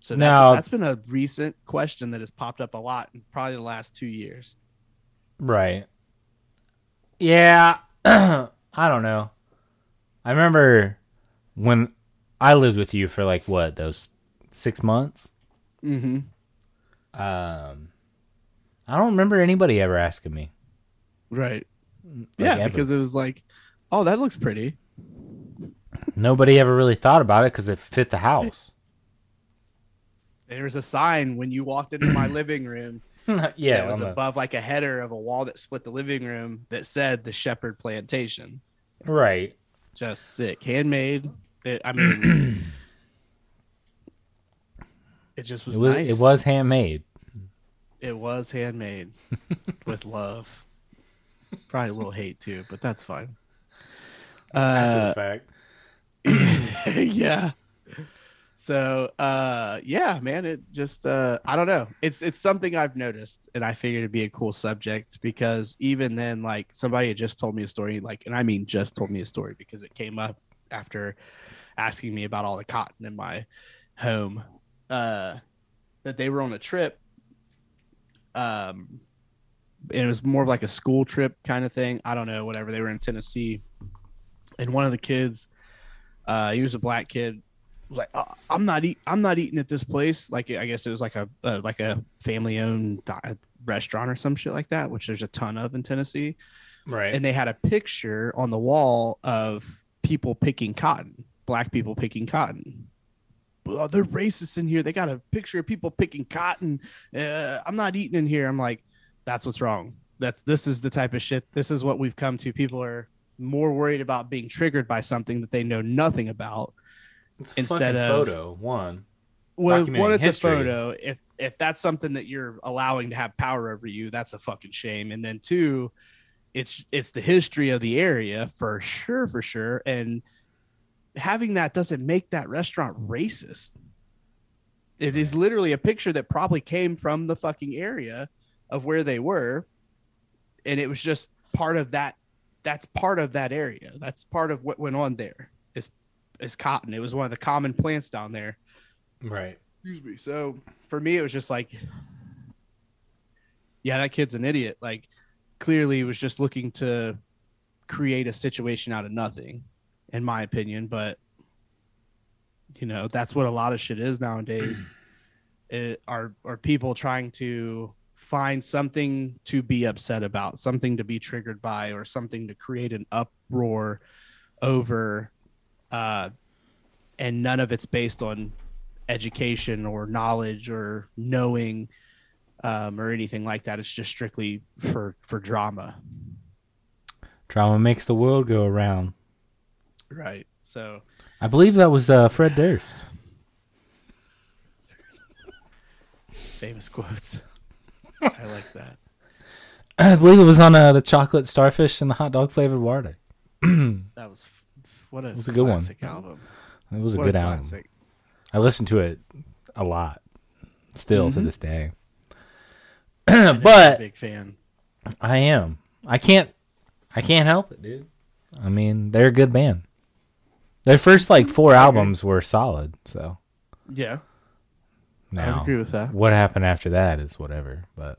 So that's, Now- that's been a recent question that has popped up a lot in probably the last two years. Right. Yeah. I don't know. I remember when I lived with you for like what, those six months? mm-hmm Um I don't remember anybody ever asking me. right like, yeah ever. because it was like oh that looks pretty Nobody ever really thought about it because it fit the house. there was a sign when you walked into my living room yeah. that was on the- above like a header of a wall that split the living room that said the Shepherd Plantation. right. Just sick, handmade. It, I mean, it just was, It was nice. it was handmade. It was handmade with love. Probably a little hate too, but that's fine. Uh, fact. yeah. So uh yeah, man, it just uh I don't know. It's it's something I've noticed and I figured it'd be a cool subject because even then like somebody had just told me a story like and I mean just told me a story because it came up after asking me about all the cotton in my home uh that they were on a trip um and it was more of like a school trip kind of thing. I don't know, whatever. They were in Tennessee and one of the kids uh he was a black kid was like "Uh, i'm not eat i'm not eating at this place. Like i guess it was like a uh, like a family owned di- restaurant or some shit like that which there's a ton of in tennessee. Right. and they had a picture on the wall of people picking cotton black people picking cotton. Oh, they're racist in here. They got a picture of people picking cotton. Uh, i'm not eating in here. I'm like that's what's wrong. That's this is the type of shit. This is what we've come to. People are more worried about being triggered by something that they know nothing about It's instead fucking of- photo one. well, Documenting one, it's history. a photo. If if that's something that you're allowing to have power over you, that's a fucking shame. And then two, it's it's the history of the area for sure, for sure. And having that doesn't make that restaurant racist. It is literally a picture that probably came from the fucking area of where they were, and it was just part of that. That's part of that area. That's part of what went on there. Is is cotton. It was one of the common plants down there. Right. excuse me. So for me it was just like yeah that kid's an idiot. Like clearly he was just looking to create a situation out of nothing in my opinion. But you know that's what a lot of shit is nowadays. It, are are people trying to find something to be upset about something to be triggered by or something to create an uproar over uh and none of it's based on education or knowledge or knowing um, or anything like that. It's just strictly for for drama, Drama makes the world go around. right? So I believe that was uh, Fred Durst. famous quotes. I like that. I believe it was on uh, the chocolate starfish and the hot dog flavored water. That was what a, was a good one. album. It was a What good album. classic. I listened to it a lot, still to Mhm. this day. A but big fan. I am. I can't. I can't help it, dude. I mean, they're a good band. Their first like four albums were solid. So Yeah, I agree with that. what happened after that is whatever. But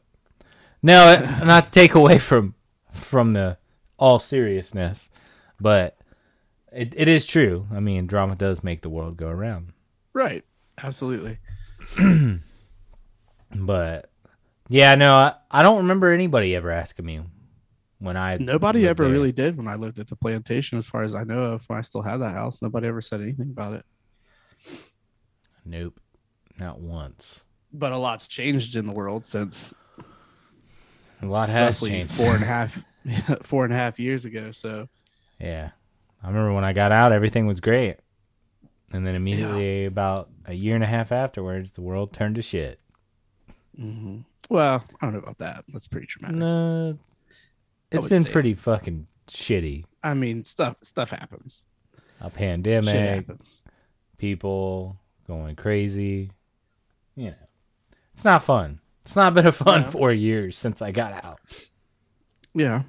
No, not to take away from from the all seriousness, but it, it is true. I mean, drama does make the world go around. Right. Absolutely. But yeah, no, I, I don't remember anybody ever asking me when I Nobody ever there. really did when I lived at the plantation, as far as I know of. When I still had that house, nobody ever said anything about it. Nope, not once. But a lot's changed in the world since A lot has changed. four and a half, four and a half years ago. So Yeah. I remember when I got out, everything was great. And then immediately, about a year and a half afterwards, the world turned to shit. mhm. well, I don't know about that. That's pretty traumatic. No, it's been pretty fucking shitty. I mean, stuff stuff happens. A pandemic, happens. people going crazy. You know, it's not fun. It's not been a fun No. four years since I got out. Yeah,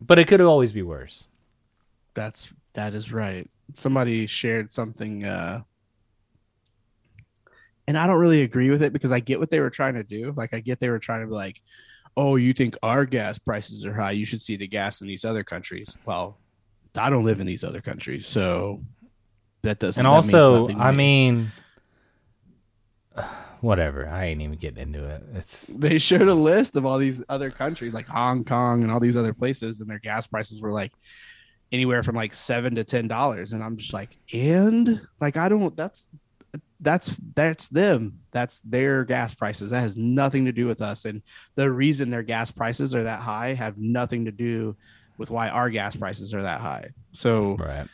But it could always be worse. That's that is right. Somebody shared something, uh, and I don't really agree with it because I get what they were trying to do. Like, I get they were trying to be like, "Oh, you think our gas prices are high? You should see the gas in these other countries." Well, I don't live in these other countries, so that doesn't. And that also, I me. mean, whatever. I ain't even getting into it. It's they showed a list of all these other countries like Hong Kong and all these other places, and their gas prices were like anywhere from like seven to ten dollars. And I'm just like, and like I don't that's that's that's them. That's their gas prices. That has nothing to do with us. And the reason their gas prices are that high have nothing to do with why our gas prices are that high. So right.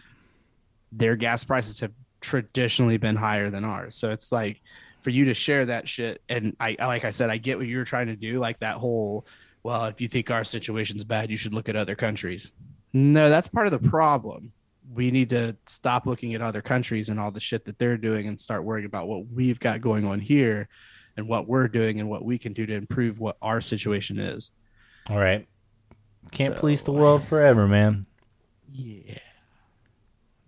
their gas prices have traditionally been higher than ours. So it's like for you to share that shit, and I I- like I said, I get what you're trying to do, like that whole, well, if you think our situation's bad, you should look at other countries. No, that's part of the problem. We need to stop looking at other countries and all the shit that they're doing and start worrying about what we've got going on here and what we're doing and what we can do to improve what our situation is. All right. Can't So- police the world forever, man. Yeah.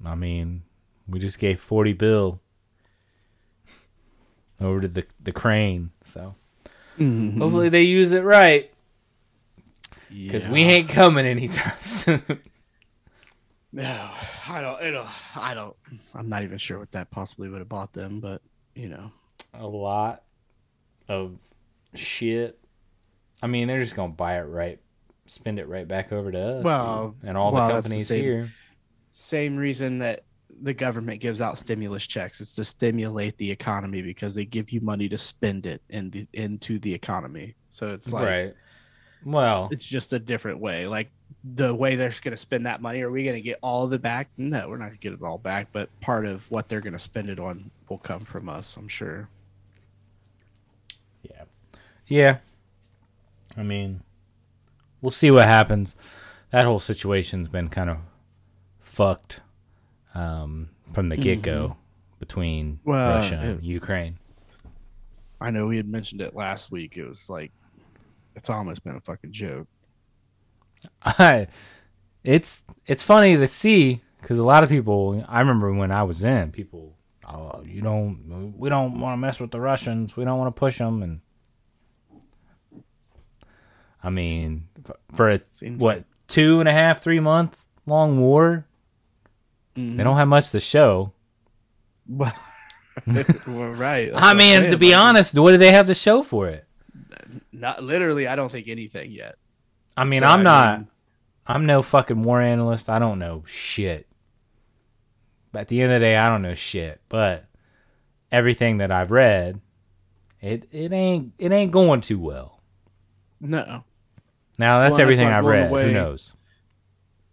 I mean, we just gave 40 bill over to the the Ukraine. So Mm-hmm. hopefully they use it right cuz we ain't coming anytime soon. No, I don't. It'll. I don't. I'm not even sure what that possibly would have bought them, but you know. A lot of shit. I mean, they're just to buy it right spend it right back over to us. Well, dude. and all well, the that's the companies same- here. Same reason that the government gives out stimulus checks. It's to stimulate the economy because they give you money to spend it in the into the economy. So it's like right. Well, it's just a different way. Like the way they're going to spend that money, are we going to get all of it back? No, we're not going to get it all back. But part of what they're going to spend it on will come from us. I'm sure. Yeah. Yeah. I mean, we'll see what happens. That whole situation's been kind of fucked um, from the get go between Mm-hmm. Well, Russia and it- Ukraine. I know we had mentioned it last week. It was like it's almost been a fucking joke. I, it's it's funny to see because a lot of people. I remember when I was in, people, oh, you don't, we don't want to mess with the Russians. We don't want to push them, and I mean, for a Seems what two and a half, three month long war, Mm-hmm. they don't have much to show. Well, well, right. I mean, to be honest, what do they have to show for it? Not literally. I don't think anything yet. I mean, So, I'm I not. mean- I'm no fucking war analyst. I don't know shit. But at the end of the day, I don't know shit. But everything that I've read, it it ain't it ain't going too well. No, Now that's Well, everything not I've read. way- Who knows?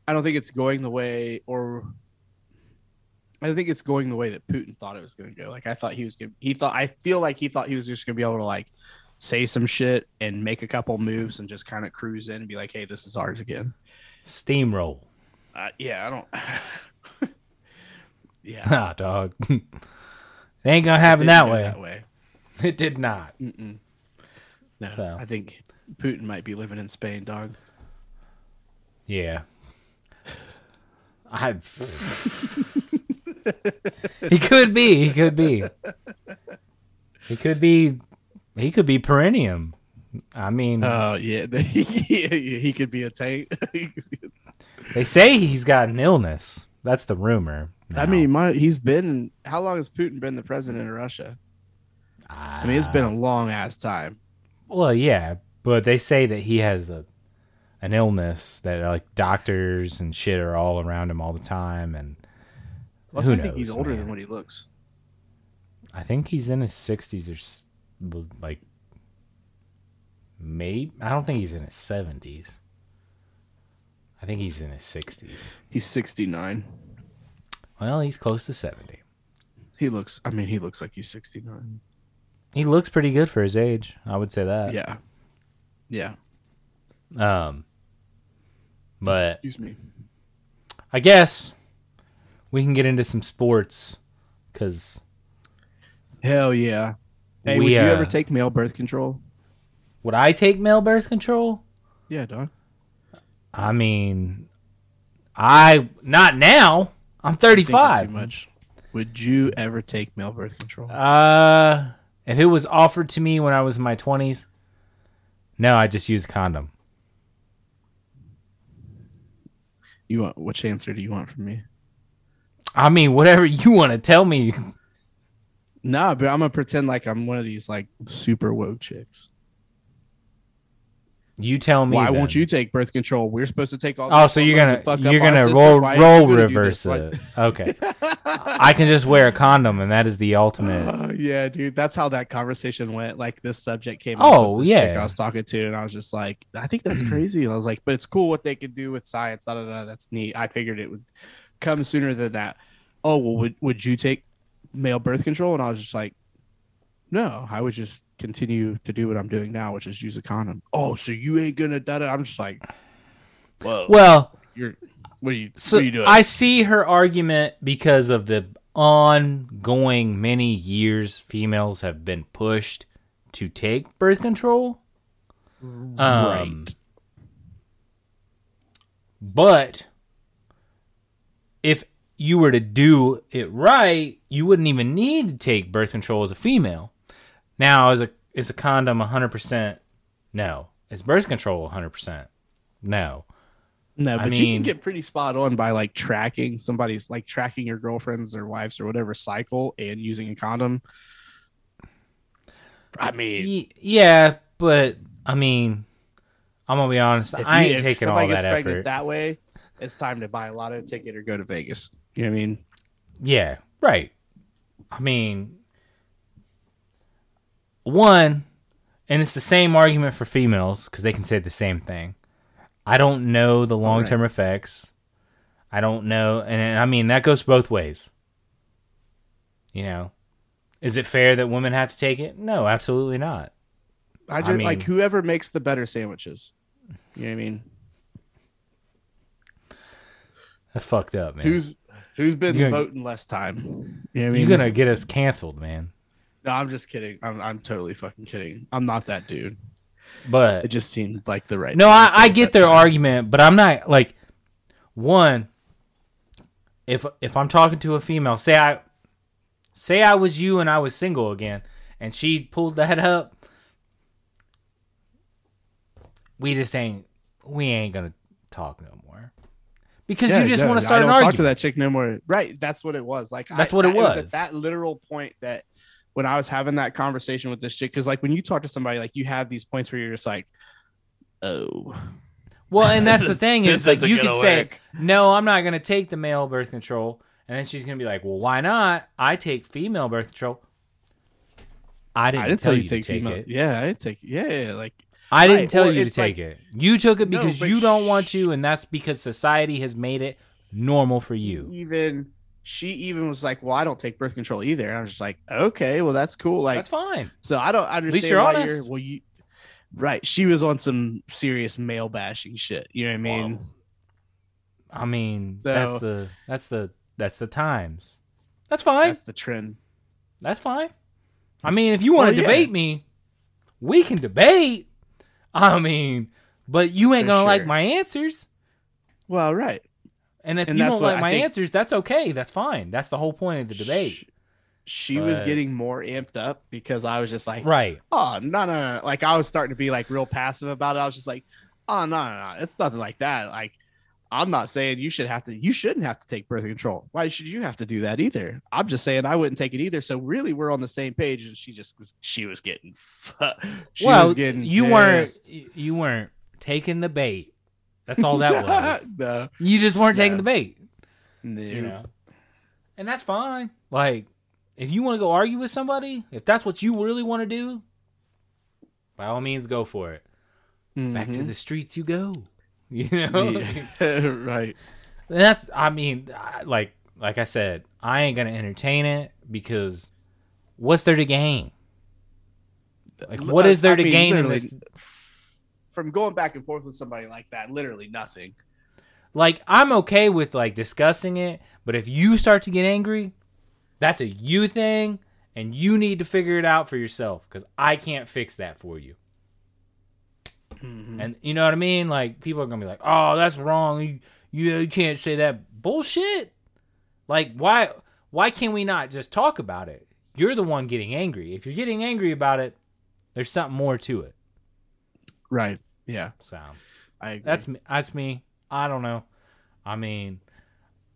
I don't think it's going the way, or I think it's going the way that Putin thought it was going to go. Like I thought he was going. to He thought. I feel like he thought he was just going to be able to like say some shit and make a couple moves and just kind of cruise in and be like, "Hey, this is ours again." Steamroll. Uh, yeah, I don't. yeah, Ah, dog. it ain't gonna happen that way. That way. It did not. Mm-mm. No, So. I think Putin might be living in Spain, dog. Yeah. I. he could be. He could be. He could be. He could be perennium. I mean, Oh yeah, he, he could be a tank. they say he's got an illness. That's the rumor. I mean, my, he's been. How long has Putin been the president of Russia? I mean, it's been a ah. long ass time. Well, yeah, but they say that he has a an illness that like doctors and shit are all around him all the time, and Plus, Who I think he's older man? than what he looks. I think he's in his sixties or s- like maybe I don't think he's in his seventies. I think he's in his sixties. He's sixty nine. Well, he's close to seventy. He looks. I mean, he looks like he's sixty nine. He looks pretty good for his age. I would say that. Yeah. Yeah. Um. But Excuse me. I guess we can get into some sports because Hell yeah. Hey, We, would you ever uh, take male birth control? would I take male birth control? Yeah, dog. I mean, I not now. I'm 35. Too much. Would you ever take male birth control? Uh, if it was offered to me when I was in my 20s, no, I just use a condom. You want which answer do you want from me? I mean, whatever you want to tell me. Nah, but I'm gonna pretend like I'm one of these like super woke chicks. You tell me. Why then. won't you take birth control? We're supposed to take all. Oh, so you're gonna fuck you're gonna roll Why roll gonna reverse it. Okay, I can just wear a condom, and that is the ultimate. Uh, yeah, dude, that's how that conversation went. Like this subject came. Oh, up with this chick yeah. I was talking to, and I was just like, I think that's crazy. And I was like, but it's cool what they could do with science. Da, da, da, that's neat. I figured it would come sooner than that. Oh well, would would you take male birth control? And I was just like, no, I would just continue to do what I'm doing now, which is use a condom. Oh, so you ain't gonna da da? I'm just like, whoa. Well, you're what are you? so what are you doing? I see her argument because of the ongoing many years females have been pushed to take birth control. Um, right. But if you were to do it right, you wouldn't even need to take birth control as a female. Now, is a is a condom 100%? No. Is birth control 100%? No. No, I but you can get pretty spot on by like tracking somebody's like tracking your girlfriend's or wife's or whatever cycle and using a condom. I mean, yeah, but I mean, I'm gonna be honest. if, I you, ain't if taking all that pregnant effort. that way, it's time to buy a lotto ticket or go to Vegas. You know what I mean? Yeah, right. I mean, one, and it's the same argument for females because they can say the same thing. I don't know the long term effects. I don't know, and, and I mean that goes both ways. You know, is it fair that women have to take it? No, absolutely not. I just like mean- whoever makes the better sandwiches. You know what I mean? That's fucked up, man. Who's who's been You're gonna- voting less time? You know I mean? You're gonna get us canceled, man. No, I'm just kidding. I'm I'm totally fucking kidding. I'm not that dude. But It just seemed like the right. No, thing I, I get their time. argument, but I'm not like one. If if I'm talking to a female, say I say I was you and I was single again, and she pulled that up, we just ain't we ain't gonna talk no more because Yeah, you just no, want to start I don't argument. talk to that chick no more. Right, that's what it was. Like That's I- what it was. was. at that literal point that when I was having that conversation with this chick, because like when you talk to somebody, like you have these points where you're just like, oh, Well, and that's the thing is like you could gonna say, "No, I'm not going to take the male birth control," and then she's going to be like, "Well, why not? I take female birth control." I didn't, I didn't tell, tell you to take female. it. Yeah, I didn't take. Yeah, yeah, like I didn't Right, tell well, you to take like- it. You took it because but you don't want to, and that's because society has made it normal for you. even she even was like, well, I don't take birth control either. And I was just like, okay, well, that's cool. Like, That's fine. so I don't understand you're why honest. you're. Well, you. Right, she was on some serious male bashing shit. You know what I mean? Well, I mean, So- that's the that's the that's the times. That's fine. That's the trend. That's fine. I mean, if you want Well, to yeah. debate me, we can debate. I mean, but you ain't For gonna like my answers. Well, right. And if And you that's don't what like my think- answers, that's okay. That's fine. That's the whole point of the debate. Sh- she was getting more amped up because I was just like, Right. oh no, no, no. Like I was starting to be like real passive about it. I was just like, oh no, no, no, it's nothing like that. Like I'm not saying you should have to, you shouldn't have to take birth control. Why should you have to do that either? I'm just saying I wouldn't take it either. So really, we're on the same page. And she just was, she was getting, she well, was getting, you pissed. weren't you weren't taking the bait. That's all that was. no, You just weren't taking No. the bait. no. You know. And that's fine. Like, if you want to go argue with somebody, if that's what you really want to do, by all means go for it. Back to Mhm. the streets you go. You know? Yeah. right. That's I mean, like like I said, I ain't gonna entertain it because what's there to gain? Like what uh, is there I to mean, gain in this? From going back and forth with somebody like that, literally nothing. Like I'm okay with like discussing it, but if you start to get angry, that's a you thing and you need to figure it out for yourself cuz I can't fix that for you. Mhm. And you know what I mean? Like people are going to be like, "Oh, that's wrong. You, you you can't say that bullshit." Like why why can't we not just talk about it? You're the one getting angry. If you're getting angry about it, there's something more to it. Right. Yeah. So, I agree. that's me. That's me. I don't know. I mean,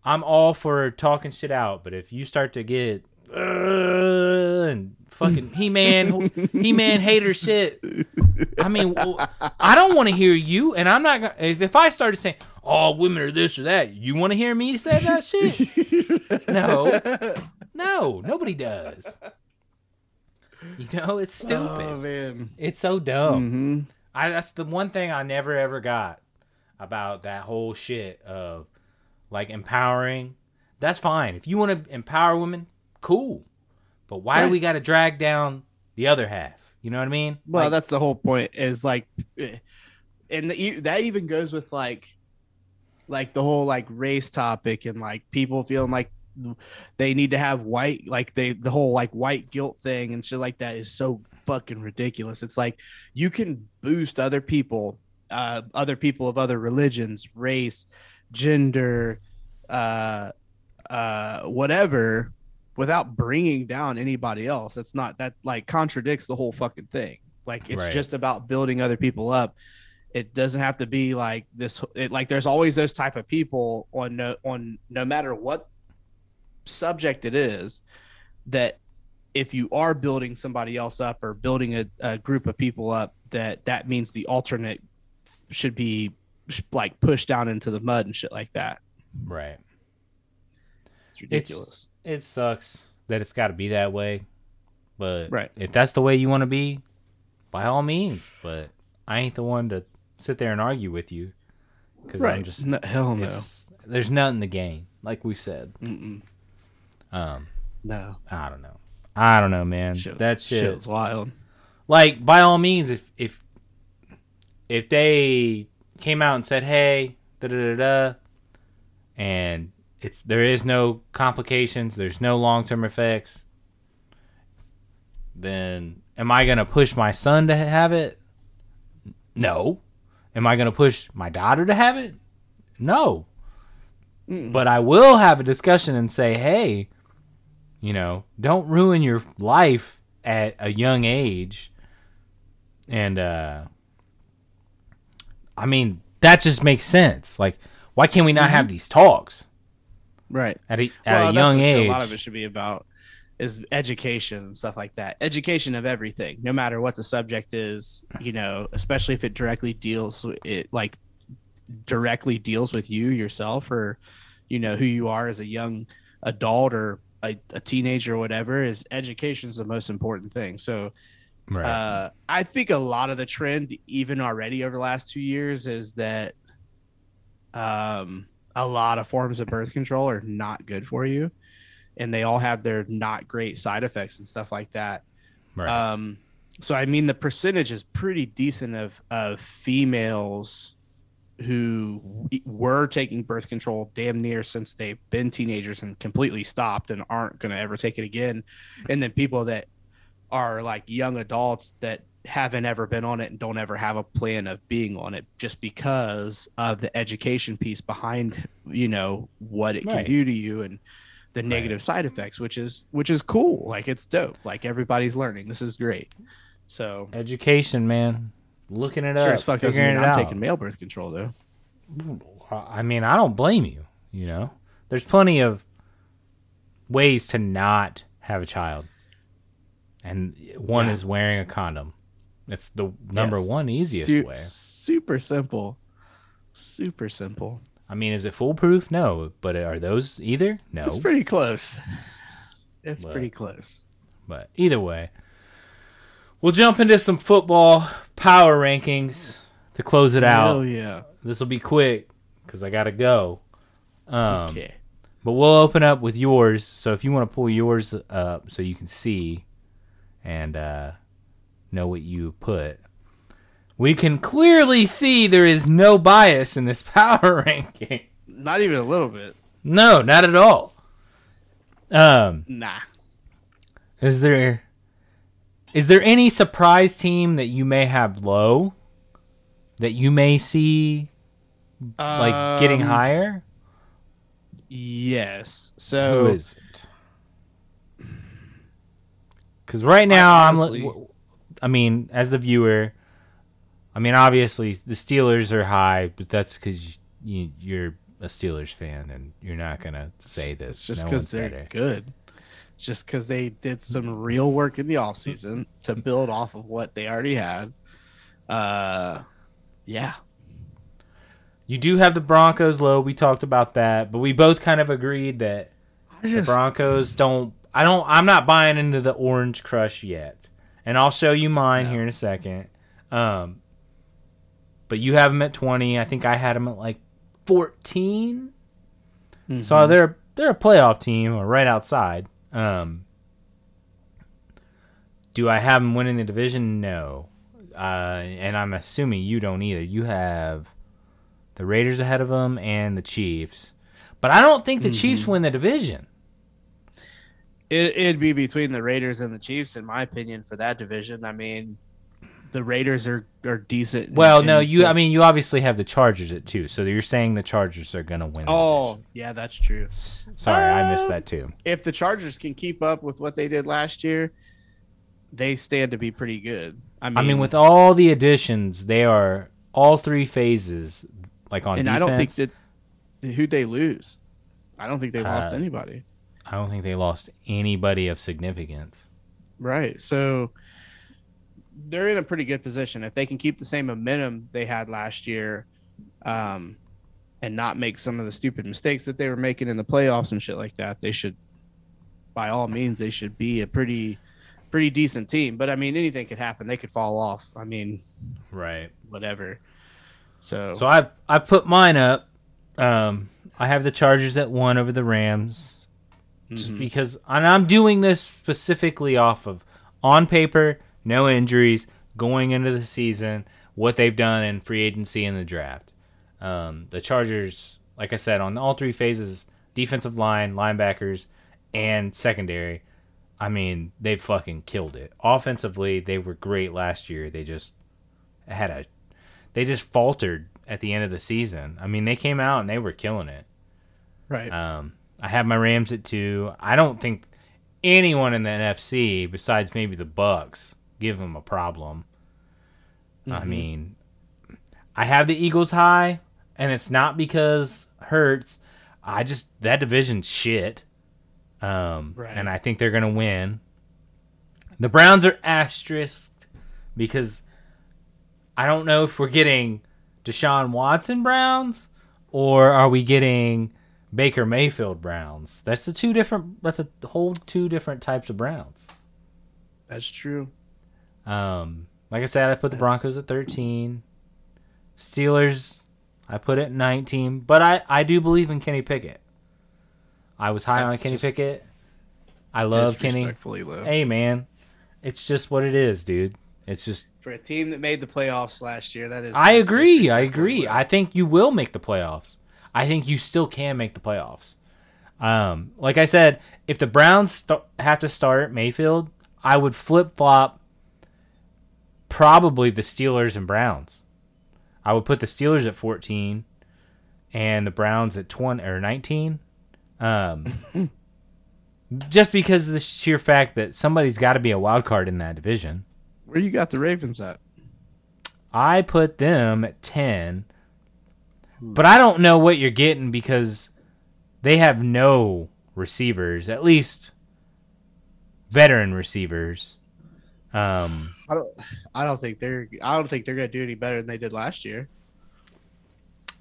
I'm all for talking shit out, but if you start to get uh, and fucking He Man, He Man hater shit, I mean, I don't want to hear you, and I'm not gonna. If, if I started saying, "Oh, women are this or that," you want to hear me say that shit? No. No, nobody does. You know, it's stupid. Oh man. It's so dumb. hmm I that's the one thing I never ever got about that whole shit of like empowering. That's fine. If you want to empower women, cool. But why do we got to drag down the other half? You know what I mean? Well, Like, that's the whole point. Is like, eh, and the, that even goes with like, like the whole like race topic and like people feeling like they need to have white like they the whole like white guilt thing and shit like that is so fucking ridiculous. It's like you can boost other people, uh, other people of other religions, race, gender, uh, uh, whatever, without bringing down anybody else. That's not that like contradicts the whole fucking thing. Like it's Right. just about building other people up. It doesn't have to be like this. It like there's always those type of people on no on no matter what subject it is that if you are building somebody else up or building a, a group of people up that that means the alternate should be like pushed down into the mud and shit like that right. it's ridiculous It sucks that it's got to be that way. But Right. if that's the way you want to be, by all means. But I ain't the one to sit there and argue with you because right I'm just no, hell no there's nothing to gain, like we said. Mm-mm. Um, no I don't know. I don't know, man. Shit was- that shit, shit was wild like by all means, if if if they came out and said, "Hey, da da da da," and it's there is no complications, there's no long term effects, then am I gonna push my son to have it? No. Am I gonna push my daughter to have it? No. Mm. But I will have a discussion and say, hey, you know, don't ruin your life at a young age. And uh I mean, that just makes sense. Like, why can't we not have these talks right at a, at well, a young age? a lot of it should be about is education and stuff like that education of everything no matter what the subject is you know especially if it directly deals it like directly deals with you yourself or you know who you are as a young adult or a, a teenager or whatever is education is the most important thing so right. uh, I think a lot of the trend, even already over the last two years, is that um, a lot of forms of birth control are not good for you, and they all have their not great side effects and stuff like that. right. Um, so I mean, the percentage is pretty decent of of females who were taking birth control damn near since they've been teenagers and completely stopped and aren't going to ever take it again, and then people that are like young adults that haven't ever been on it and don't ever have a plan of being on it just because of the education piece behind you know what it can do to you and the negative side effects, which is which is cool. Like it's dope. Like everybody's learning. This is great. So Education, man. Looking it sure up, as fuck doesn't mean it I'm out. taking male birth control though. I mean, I don't blame you. You know, there's plenty of ways to not have a child, and one Yeah. is wearing a condom. It's the number Yes. one easiest Su- way. Super simple. Super simple. I mean, is it foolproof? No, but are those either? No, It's pretty close. It's But- pretty close. but either way, we'll jump into some football power rankings to close it out. Hell yeah. This will be quick because I gotta go. Um, okay. But we'll open up with yours. So if you want to pull yours up so you can see and uh, know what you put, we can clearly see there is no bias in this power ranking. Not even a little bit. No, not at all. Um, Nah. is there is there any surprise team that you may have low that you may see like getting Um, higher? Yes. So is it? Because right now I I'm. I mean, as the viewer, I mean, obviously the Steelers are high, but that's because you, you're a Steelers fan and you're not gonna say that. it's just because one's they're better. good. It's just because they did some real work in the offseason to build off of what they already had. Uh, yeah. You do have the Broncos low. We talked about that, but we both kind of agreed that I the Broncos don't. I don't. I'm not buying into the Orange Crush yet, and I'll show you mine No. here in a second. Um, but you have them at 20. I think I had them at like 14. Mhm. So they're they're a playoff team or right outside. Um, do I have them winning the division? No. Uh, and I'm assuming you don't either. You have the Raiders ahead of them and the Chiefs. But I don't think the Chiefs win the division. It, it'd be between the Raiders and the Chiefs, in my opinion, for that division. I mean, the Raiders are, are decent. Well, no, you. I mean, you obviously have the Chargers at two, so you're saying the Chargers are going to win. oh, yeah, that's true. S- sorry, I missed Um, that too. If the Chargers can keep up with what they did last year, they stand to be pretty good. I mean, I mean, with all the additions, they are all three phases, like on and defense. I don't think that who'd they lose? I don't think they lost Uh, anybody. I don't think they lost anybody of significance. Right. So they're in a pretty good position. If they can keep the same momentum they had last year, um, and not make some of the stupid mistakes that they were making in the playoffs and shit like that, they should by all means they should be a pretty pretty decent team. But I mean anything could happen. They could fall off. I mean, Right. whatever. So, So I I put mine up. Um, I have the Chargers at one over the Rams, just mhm. because, and I'm doing this specifically off of on paper, no injuries going into the season, what they've done in free agency and the draft. Um, the Chargers, like I said, on all three phases, defensive line, linebackers, and secondary. I mean, they fucking killed it. Offensively, they were great last year. They just had a they just faltered at the end of the season. I mean, they came out and they were killing it. right. Um, I have my Rams at two. I don't think anyone in the NFC besides maybe the Bucs give them a problem. I Mhm. mean, I have the Eagles high, and it's not because Hurts. I just that division's shit. Um, Right. and I think they're gonna win. The Browns are asterisked because I don't know if we're getting Deshaun Watson Browns or are we getting Baker Mayfield Browns. That's the two different. That's a whole two different types of Browns. That's true. Um, like I said, I put the That's- Broncos at thirteen. Steelers, I put it at nineteen. But I I do believe in Kenny Pickett. I was high on Kenny Pickett. I love Kenny. Low. Hey man, it's just what it is, dude. It's just For a team that made the playoffs last year, that is. I agree. I agree. low. I think you will make the playoffs. I think you still can make the playoffs. Um, like I said, if the Browns st- have to start Mayfield, I would flip flop probably the Steelers and Browns. I would put the Steelers at 14 and the Browns at 20 or 19. Um, just because of the sheer fact that somebody's got to be a wild card in that division. Where you got the Ravens at? I put them at 10. But I don't know what you're getting because they have no receivers, at least veteran receivers. Um, I don't. I don't think they're. I don't think they're going to do any better than they did last year.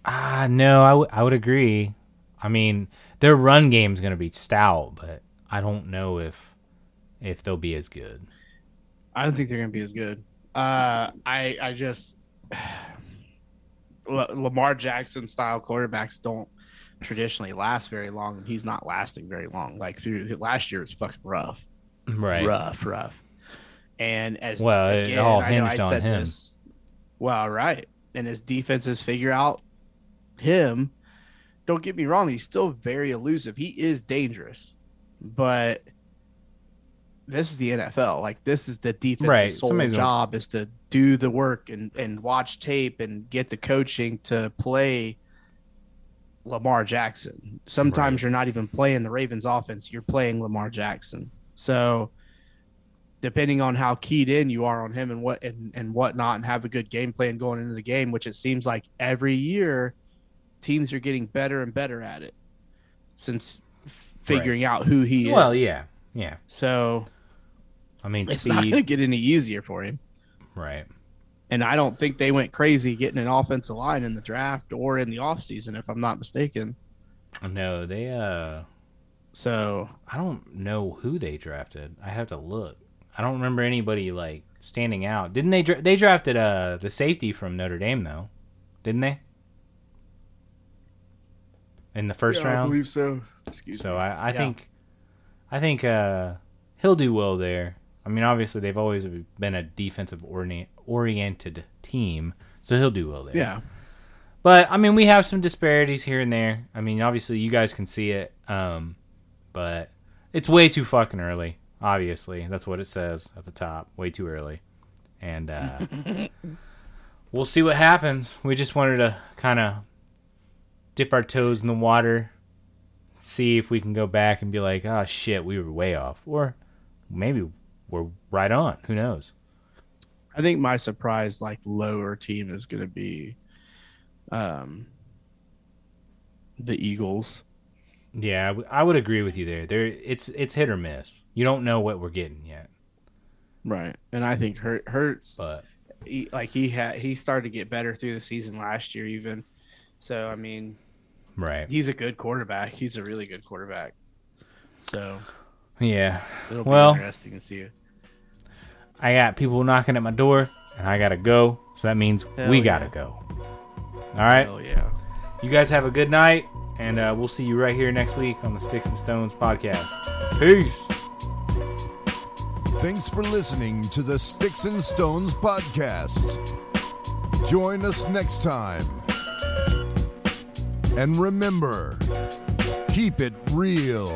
ah, no, I, w- I would agree. I mean, their run game's going to be stout, but I don't know if if they'll be as good. I don't think they're going to be as good. Uh, I I just L- Lamar Jackson style quarterbacks don't traditionally last very long, and he's not lasting very long. Like through last year, was fucking rough, Right. rough, rough. And as Well, it all I hinged I on said him. This, well, right, and his defenses figure out him. Don't get me wrong; he's still very elusive. He is dangerous, but this is the NFL. Like this is the defense's Right, sole somebody's gonna- job is to do the work and and watch tape and get the coaching to play Lamar Jackson. Sometimes Right. you're not even playing the Ravens offense, you're playing Lamar Jackson. So depending on how keyed in you are on him and what and, and whatnot and have a good game plan going into the game, which it seems like every year teams are getting better and better at it since f- figuring out who he is. Well, yeah, yeah. So I mean, it's not going to get any easier for him. Right. And I don't think they went crazy getting an offensive line in the draft or in the offseason, if I'm not mistaken. No, they. uh So I don't know who they drafted. I have to look. I don't remember anybody like standing out. Didn't they? Dra- they drafted uh the safety from Notre Dame though, didn't they? In the first round. I believe so. Excuse me. So I, I Yeah. think, I think uh, he'll do well there. I mean, obviously they've always been a defensive oriented team, so he'll do well there. Yeah. But I mean, we have some disparities here and there. I mean, obviously you guys can see it, um, but it's way too fucking early. Obviously, that's what it says at the top. Way too early, and uh, we'll see what happens. We just wanted to kind of dip our toes in the water, see if we can go back and be like, "Oh shit, we were way off," or maybe we're right on. Who knows? I think my surprise, like, lower team is going to be um, the Eagles. Yeah, I would agree with you there. There, it's it's hit or miss. You don't know what we're getting yet, Right. And I think Hurt, Hurts, but he, like, he had, he started to get better through the season last year, even. So, I mean, right, he's a good quarterback. He's a really good quarterback. So, yeah. it'll be Well- interesting to see. I got people knocking at my door, and I gotta go. So that means Hell we yeah. gotta go. All right, Oh, yeah. you guys have a good night, and uh, we'll see you right here next week on the Sticks and Stones podcast. Peace. Thanks for listening to the Sticks and Stones podcast. Join us next time. And remember, keep it real.